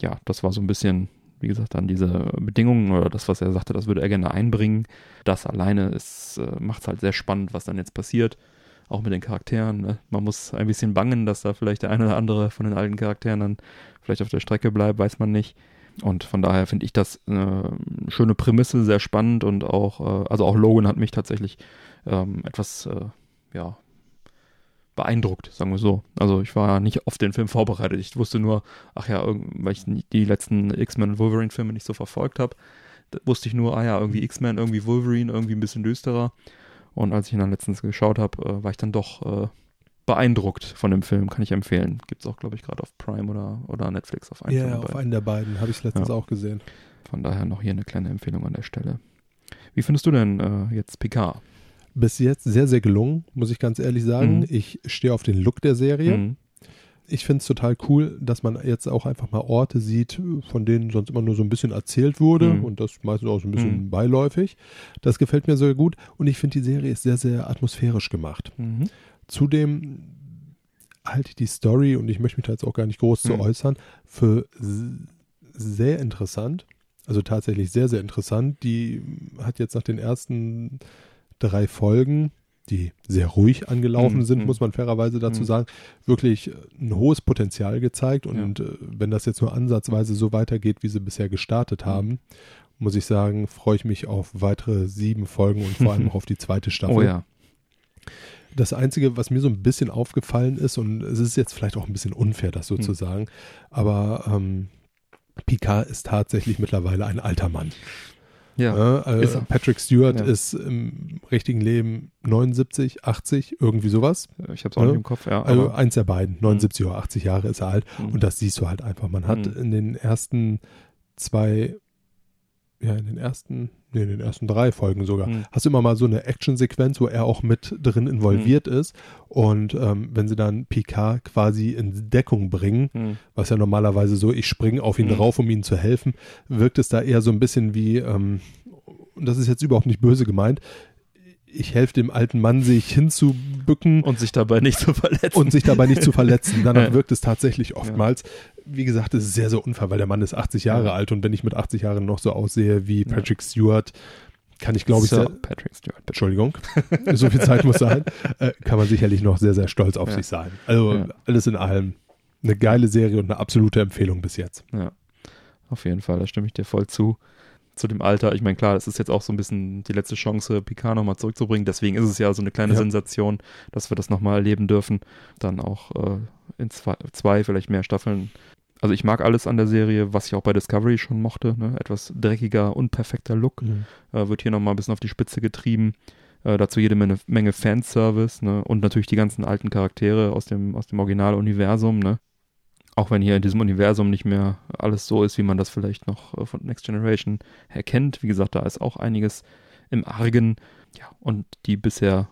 Speaker 2: Ja, das war so ein bisschen, wie gesagt, dann diese Bedingungen oder das, was er sagte, das würde er gerne einbringen. Das alleine äh, macht es halt sehr spannend, was dann jetzt passiert. Auch mit den Charakteren. Ne? Man muss ein bisschen bangen, dass da vielleicht der eine oder andere von den alten Charakteren dann vielleicht auf der Strecke bleibt, weiß man nicht. Und von daher finde ich das eine schöne Prämisse, sehr spannend und auch, äh, also auch Logan hat mich tatsächlich ähm, etwas, äh, ja, beeindruckt, sagen wir so. Also ich war nicht auf den Film vorbereitet. Ich wusste nur, ach ja, weil ich die letzten X-Men und Wolverine-Filme nicht so verfolgt habe, wusste ich nur, ah ja, irgendwie X-Men, irgendwie Wolverine, irgendwie ein bisschen düsterer. Und als ich ihn dann letztens geschaut habe, äh, war ich dann doch äh, beeindruckt von dem Film, kann ich empfehlen. Gibt es auch, glaube ich, gerade auf Prime oder, oder Netflix auf einen
Speaker 3: Ja,
Speaker 2: den
Speaker 3: auf einen der beiden habe ich es letztens
Speaker 2: Ja.
Speaker 3: auch gesehen.
Speaker 2: Von daher noch hier eine kleine Empfehlung an der Stelle. Wie findest du denn äh, jetzt Picard?
Speaker 3: Bis jetzt sehr, sehr gelungen, muss ich ganz ehrlich sagen.
Speaker 2: Mhm.
Speaker 3: Ich stehe auf den Look der Serie.
Speaker 2: Mhm.
Speaker 3: Ich finde es total cool, dass man jetzt auch einfach mal Orte sieht, von denen sonst immer nur so ein bisschen erzählt wurde
Speaker 2: Mhm.
Speaker 3: und das meistens auch so ein bisschen
Speaker 2: Mhm.
Speaker 3: beiläufig. Das gefällt mir sehr gut und ich finde, die Serie ist sehr, sehr atmosphärisch gemacht.
Speaker 2: Mhm.
Speaker 3: Zudem halte ich die Story, und ich möchte mich da jetzt auch gar nicht groß zu
Speaker 2: Mhm.
Speaker 3: äußern, für sehr interessant. Also tatsächlich sehr, sehr interessant. Die hat jetzt nach den ersten drei Folgen, die sehr ruhig angelaufen
Speaker 2: Mhm,
Speaker 3: sind,
Speaker 2: mhm.
Speaker 3: muss man fairerweise dazu
Speaker 2: Mhm.
Speaker 3: sagen, wirklich ein hohes Potenzial gezeigt. Und äh, wenn das jetzt nur ansatzweise so weitergeht, wie sie bisher gestartet haben, muss ich sagen, freue ich mich auf weitere sieben Folgen und vor allem <laughs> auch auf die zweite Staffel.
Speaker 2: Oh ja.
Speaker 3: Das Einzige, was mir so ein bisschen aufgefallen ist, und es ist jetzt vielleicht auch ein bisschen unfair, das so
Speaker 2: Hm.
Speaker 3: zu sagen, aber ähm, Picard ist tatsächlich mittlerweile ein alter Mann.
Speaker 2: Ja.
Speaker 3: Ja, äh,
Speaker 2: ist.
Speaker 3: Patrick Stewart
Speaker 2: Ja.
Speaker 3: ist im richtigen Leben 79, 80, irgendwie sowas.
Speaker 2: Ich habe es auch
Speaker 3: Ja.
Speaker 2: nicht im Kopf, ja.
Speaker 3: Also eins der beiden, 79 oder 80 Jahre ist er alt.
Speaker 2: Mhm.
Speaker 3: Und das siehst du halt einfach. Man hat
Speaker 2: Mhm.
Speaker 3: in den ersten zwei, ja, in den ersten, nee, in den ersten drei Folgen sogar,
Speaker 2: Mhm.
Speaker 3: hast du immer mal so eine Actionsequenz, wo er auch mit drin involviert
Speaker 2: Mhm.
Speaker 3: ist. Und ähm, wenn sie dann Picard quasi in Deckung bringen,
Speaker 2: Hm.
Speaker 3: was ja normalerweise so, ich springe auf ihn
Speaker 2: Mhm.
Speaker 3: drauf, um ihm zu helfen, wirkt es da eher so ein bisschen wie, ähm, und das ist jetzt überhaupt nicht böse gemeint, ich helfe dem alten Mann, sich hinzubücken
Speaker 2: Und sich dabei nicht zu verletzen.
Speaker 3: und sich dabei nicht zu verletzen. <laughs> Danach
Speaker 2: Ja.
Speaker 3: wirkt es tatsächlich oftmals. Wie gesagt, es ist sehr, sehr unfair, weil der Mann ist 80 Jahre
Speaker 2: Ja.
Speaker 3: alt und wenn ich mit 80 Jahren noch so aussehe wie
Speaker 2: Ja.
Speaker 3: Patrick Stewart, kann ich glaube ich,
Speaker 2: Sir Patrick Stewart. bitte.
Speaker 3: Entschuldigung, <laughs> so viel Zeit muss sein, äh, kann man sicherlich noch sehr, sehr stolz auf
Speaker 2: Ja.
Speaker 3: sich sein. Also
Speaker 2: Ja.
Speaker 3: alles in allem eine geile Serie und eine absolute Empfehlung bis jetzt.
Speaker 2: Ja, auf jeden Fall, da stimme ich dir voll zu. Zu dem Alter, ich meine, klar, das ist jetzt auch so ein bisschen die letzte Chance, Picard nochmal zurückzubringen. Deswegen ist es ja so eine kleine
Speaker 3: Ja.
Speaker 2: Sensation, dass wir das nochmal erleben dürfen. Dann auch äh, in zwei, zwei, vielleicht mehr Staffeln. Also ich mag alles an der Serie, was ich auch bei Discovery schon mochte. Ne? Etwas dreckiger, unperfekter Look. Äh, wird hier nochmal ein bisschen auf die Spitze getrieben. Äh, dazu jede Menge, Menge Fanservice ne? und natürlich die ganzen alten Charaktere aus dem, aus dem Originaluniversum. Ne? Auch wenn hier in diesem Universum nicht mehr alles so ist, wie man das vielleicht noch äh, von Next Generation her kennt. Wie gesagt, da ist auch einiges im Argen. Ja, und die bisher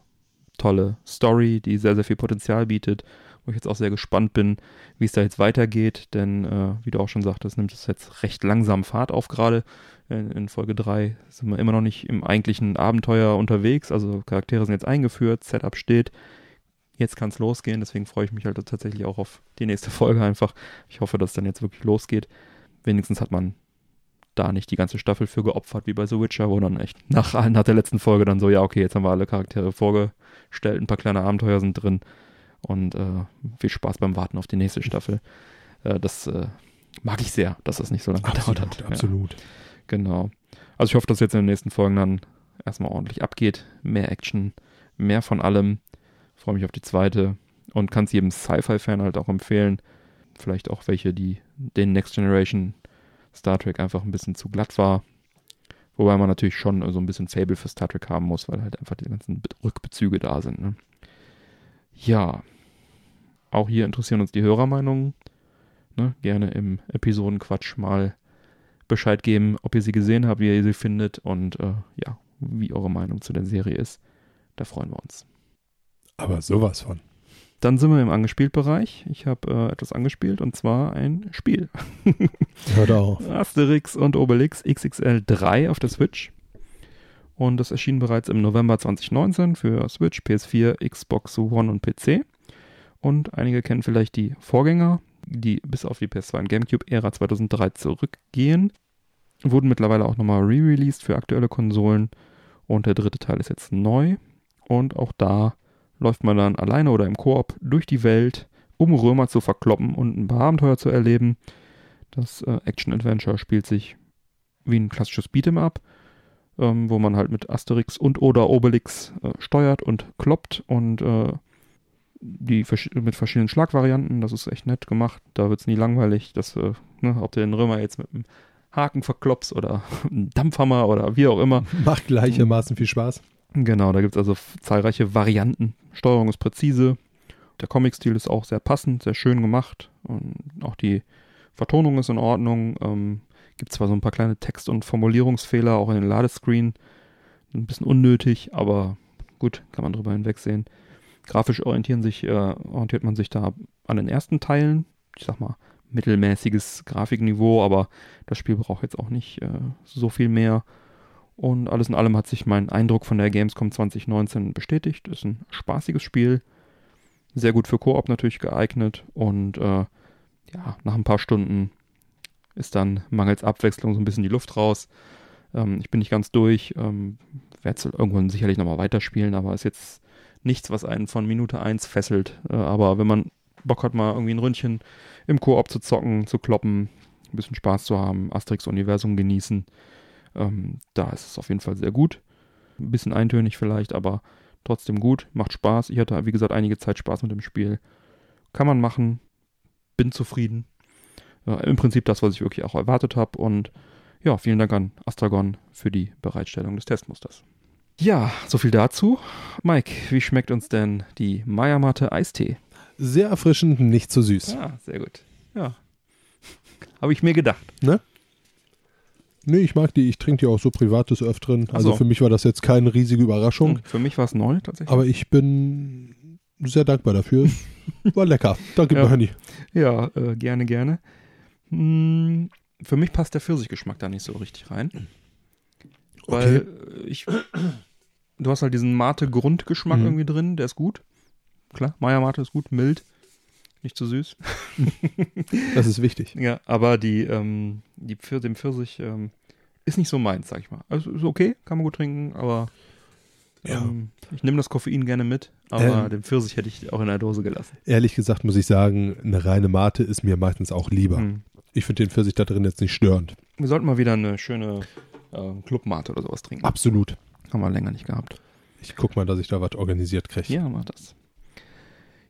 Speaker 2: tolle Story, die sehr, sehr viel Potenzial bietet, wo ich jetzt auch sehr gespannt bin, wie es da jetzt weitergeht, denn äh, wie du auch schon sagtest, nimmt es jetzt recht langsam Fahrt auf gerade. In, in Folge 3 sind wir immer noch nicht im eigentlichen Abenteuer unterwegs, also Charaktere sind jetzt eingeführt, Setup steht. Jetzt kann es losgehen, deswegen freue ich mich halt tatsächlich auch auf die nächste <laughs> Folge einfach. Ich hoffe, dass es dann jetzt wirklich losgeht. Wenigstens hat man da nicht die ganze Staffel für geopfert, wie bei The Witcher, wo dann echt nach, <laughs> nach der letzten Folge dann so, ja, okay, jetzt haben wir alle Charaktere vorgestellt, ein paar kleine Abenteuer sind drin und äh, viel Spaß beim Warten auf die nächste Staffel. <laughs> Äh, das äh, mag ich sehr, dass das nicht so lange gedauert hat.
Speaker 3: Absolut, absolut.
Speaker 2: Ja, genau. Also ich hoffe, dass jetzt in den nächsten Folgen dann erstmal ordentlich abgeht. Mehr Action, mehr von allem. Freue mich auf die zweite und kann es jedem Sci-Fi-Fan halt auch empfehlen. Vielleicht auch welche, die den Next Generation Star Trek einfach ein bisschen zu glatt war. Wobei man natürlich schon so ein bisschen Fable für Star Trek haben muss, weil halt einfach die ganzen Be- Rückbezüge da sind. Ne? Ja, auch hier interessieren uns die Hörermeinungen. Ne? Gerne im Episodenquatsch mal Bescheid geben, ob ihr sie gesehen habt, wie ihr sie findet und äh, ja, wie eure Meinung zu der Serie ist. Da freuen wir uns.
Speaker 3: Aber sowas von.
Speaker 2: Dann sind wir im Angespielt-Bereich. Ich habe äh, etwas angespielt und zwar ein Spiel. <laughs>
Speaker 3: Hört auf.
Speaker 2: Asterix und Obelix XXL 3 auf der Switch. Und das erschien bereits im November 2019 für Switch, PS4, Xbox One und PC. Und einige kennen vielleicht die Vorgänger, die bis auf die PS2 und GameCube-Ära 2003 zurückgehen. Wurden mittlerweile auch nochmal re-released für aktuelle Konsolen. Und der dritte Teil ist jetzt neu. Und auch da läuft man dann alleine oder im Koop durch die Welt, um Römer zu verkloppen und ein paar Abenteuer zu erleben. Das äh, Action-Adventure spielt sich wie ein klassisches Beat'em Up, ähm, wo man halt mit Asterix und oder Obelix äh, steuert und kloppt und äh, die versch mit verschiedenen Schlagvarianten. Das ist echt nett gemacht. Da wird es nie langweilig, dass, äh, ne, ob du den Römer jetzt mit einem Haken verklopst oder <laughs> einem Dampfhammer oder wie auch immer.
Speaker 3: Macht gleichermaßen viel Spaß.
Speaker 2: Genau, da gibt es also zahlreiche Varianten. Steuerung ist präzise. Der Comic-Stil ist auch sehr passend, sehr schön gemacht. Und auch die Vertonung ist in Ordnung. Ähm, gibt zwar so ein paar kleine Text- und Formulierungsfehler, auch in den Ladescreen. Ein bisschen unnötig, aber gut, kann man drüber hinwegsehen. Grafisch orientieren sich, äh, orientiert man sich da an den ersten Teilen. Ich sag mal, mittelmäßiges Grafikniveau, aber das Spiel braucht jetzt auch nicht äh, so viel mehr. Und alles in allem hat sich mein Eindruck von der Gamescom 2019 bestätigt. Ist ein spaßiges Spiel. Sehr gut für Koop natürlich geeignet. Und äh, ja, nach ein paar Stunden ist dann mangels Abwechslung so ein bisschen die Luft raus. Ähm, ich bin nicht ganz durch, ähm, werde irgendwann sicherlich nochmal weiterspielen, aber ist jetzt nichts, was einen von Minute 1 fesselt. Äh, aber wenn man Bock hat, mal irgendwie ein Ründchen im Koop zu zocken, zu kloppen, ein bisschen Spaß zu haben, Asterix-Universum genießen, ähm, da ist es auf jeden Fall sehr gut. Ein bisschen eintönig vielleicht, aber trotzdem gut, macht Spaß. Ich hatte, wie gesagt, einige Zeit Spaß mit dem Spiel. Kann man machen, bin zufrieden. Äh, Im Prinzip das, was ich wirklich auch erwartet habe. Und ja, vielen Dank an Astragon für die Bereitstellung des Testmusters. Ja, so viel dazu. Mike, wie schmeckt uns denn die Maya-Matte Eistee?
Speaker 3: Sehr erfrischend, nicht zu süß.
Speaker 2: Ja, sehr gut. Ja. <laughs> Habe ich mir gedacht.
Speaker 3: Ne? Nee, ich mag die, ich trinke die auch so privat des Öfteren.
Speaker 2: Ach
Speaker 3: Also
Speaker 2: so.
Speaker 3: für mich war das jetzt keine riesige Überraschung.
Speaker 2: Hm, Für mich war es neu tatsächlich.
Speaker 3: Aber ich bin sehr dankbar dafür. <laughs> War lecker. Danke,
Speaker 2: Ja.
Speaker 3: Bernie.
Speaker 2: Ja, äh, gerne, gerne. Hm, für mich passt der Pfirsichgeschmack da nicht so richtig rein. Weil äh, ich. Du hast halt diesen Mate-Grundgeschmack
Speaker 3: Mhm.
Speaker 2: irgendwie drin, der ist gut. Klar, Maya-Mate ist gut, mild, nicht zu süß. <laughs>
Speaker 3: Das ist wichtig.
Speaker 2: Ja, aber die, ähm, die Pfir dem Pfirsich ähm, ist nicht so meins, sag ich mal. Also ist okay, kann man gut trinken, aber
Speaker 3: Ja.
Speaker 2: ähm, ich nehme das Koffein gerne mit, aber
Speaker 3: Ähm.
Speaker 2: den Pfirsich hätte ich auch in der Dose gelassen.
Speaker 3: Ehrlich gesagt muss ich sagen, eine reine Mate ist mir meistens auch lieber.
Speaker 2: Hm.
Speaker 3: Ich finde den Pfirsich da drin jetzt nicht störend.
Speaker 2: Wir sollten mal wieder eine schöne äh, Clubmate oder sowas trinken.
Speaker 3: Absolut.
Speaker 2: Haben wir länger nicht gehabt.
Speaker 3: Ich guck mal, dass ich da was organisiert kriege.
Speaker 2: Ja, mach das.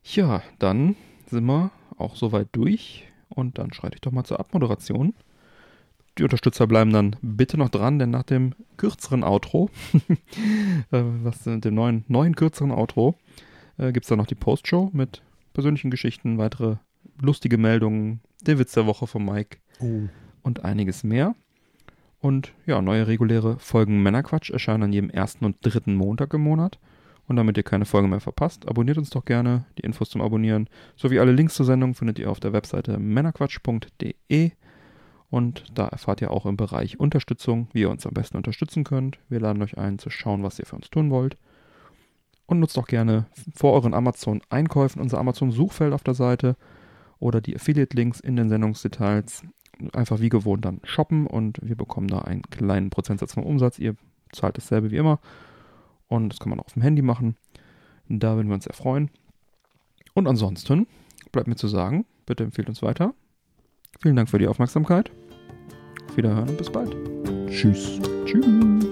Speaker 2: Ja, dann sind wir auch soweit durch und dann schreite ich doch mal zur Abmoderation. Die Unterstützer bleiben dann bitte noch dran, denn nach dem kürzeren Outro, <laughs> äh, was mit dem neuen, neuen kürzeren Outro, äh, gibt es dann noch die Postshow mit persönlichen Geschichten, weitere lustige Meldungen, der Witz der Woche von Mike
Speaker 3: Oh.
Speaker 2: und einiges mehr. Und ja, neue reguläre Folgen Männerquatsch erscheinen an jedem ersten und dritten Montag im Monat. Und damit ihr keine Folge mehr verpasst, abonniert uns doch gerne. Die Infos zum Abonnieren sowie alle Links zur Sendung findet ihr auf der Webseite männerquatsch.de. Und da erfahrt ihr auch im Bereich Unterstützung, wie ihr uns am besten unterstützen könnt. Wir laden euch ein, zu schauen, was ihr für uns tun wollt. Und nutzt auch gerne vor euren Amazon-Einkäufen unser Amazon-Suchfeld auf der Seite oder die Affiliate-Links in den Sendungsdetails einfach wie gewohnt dann shoppen und wir bekommen da einen kleinen Prozentsatz vom Umsatz. Ihr zahlt dasselbe wie immer und das kann man auch auf dem Handy machen. Da würden wir uns sehr freuen. Und ansonsten bleibt mir zu sagen, bitte empfehlt uns weiter. Vielen Dank für die Aufmerksamkeit. Auf Wiederhören und bis bald.
Speaker 3: Tschüss.
Speaker 2: Tschüss.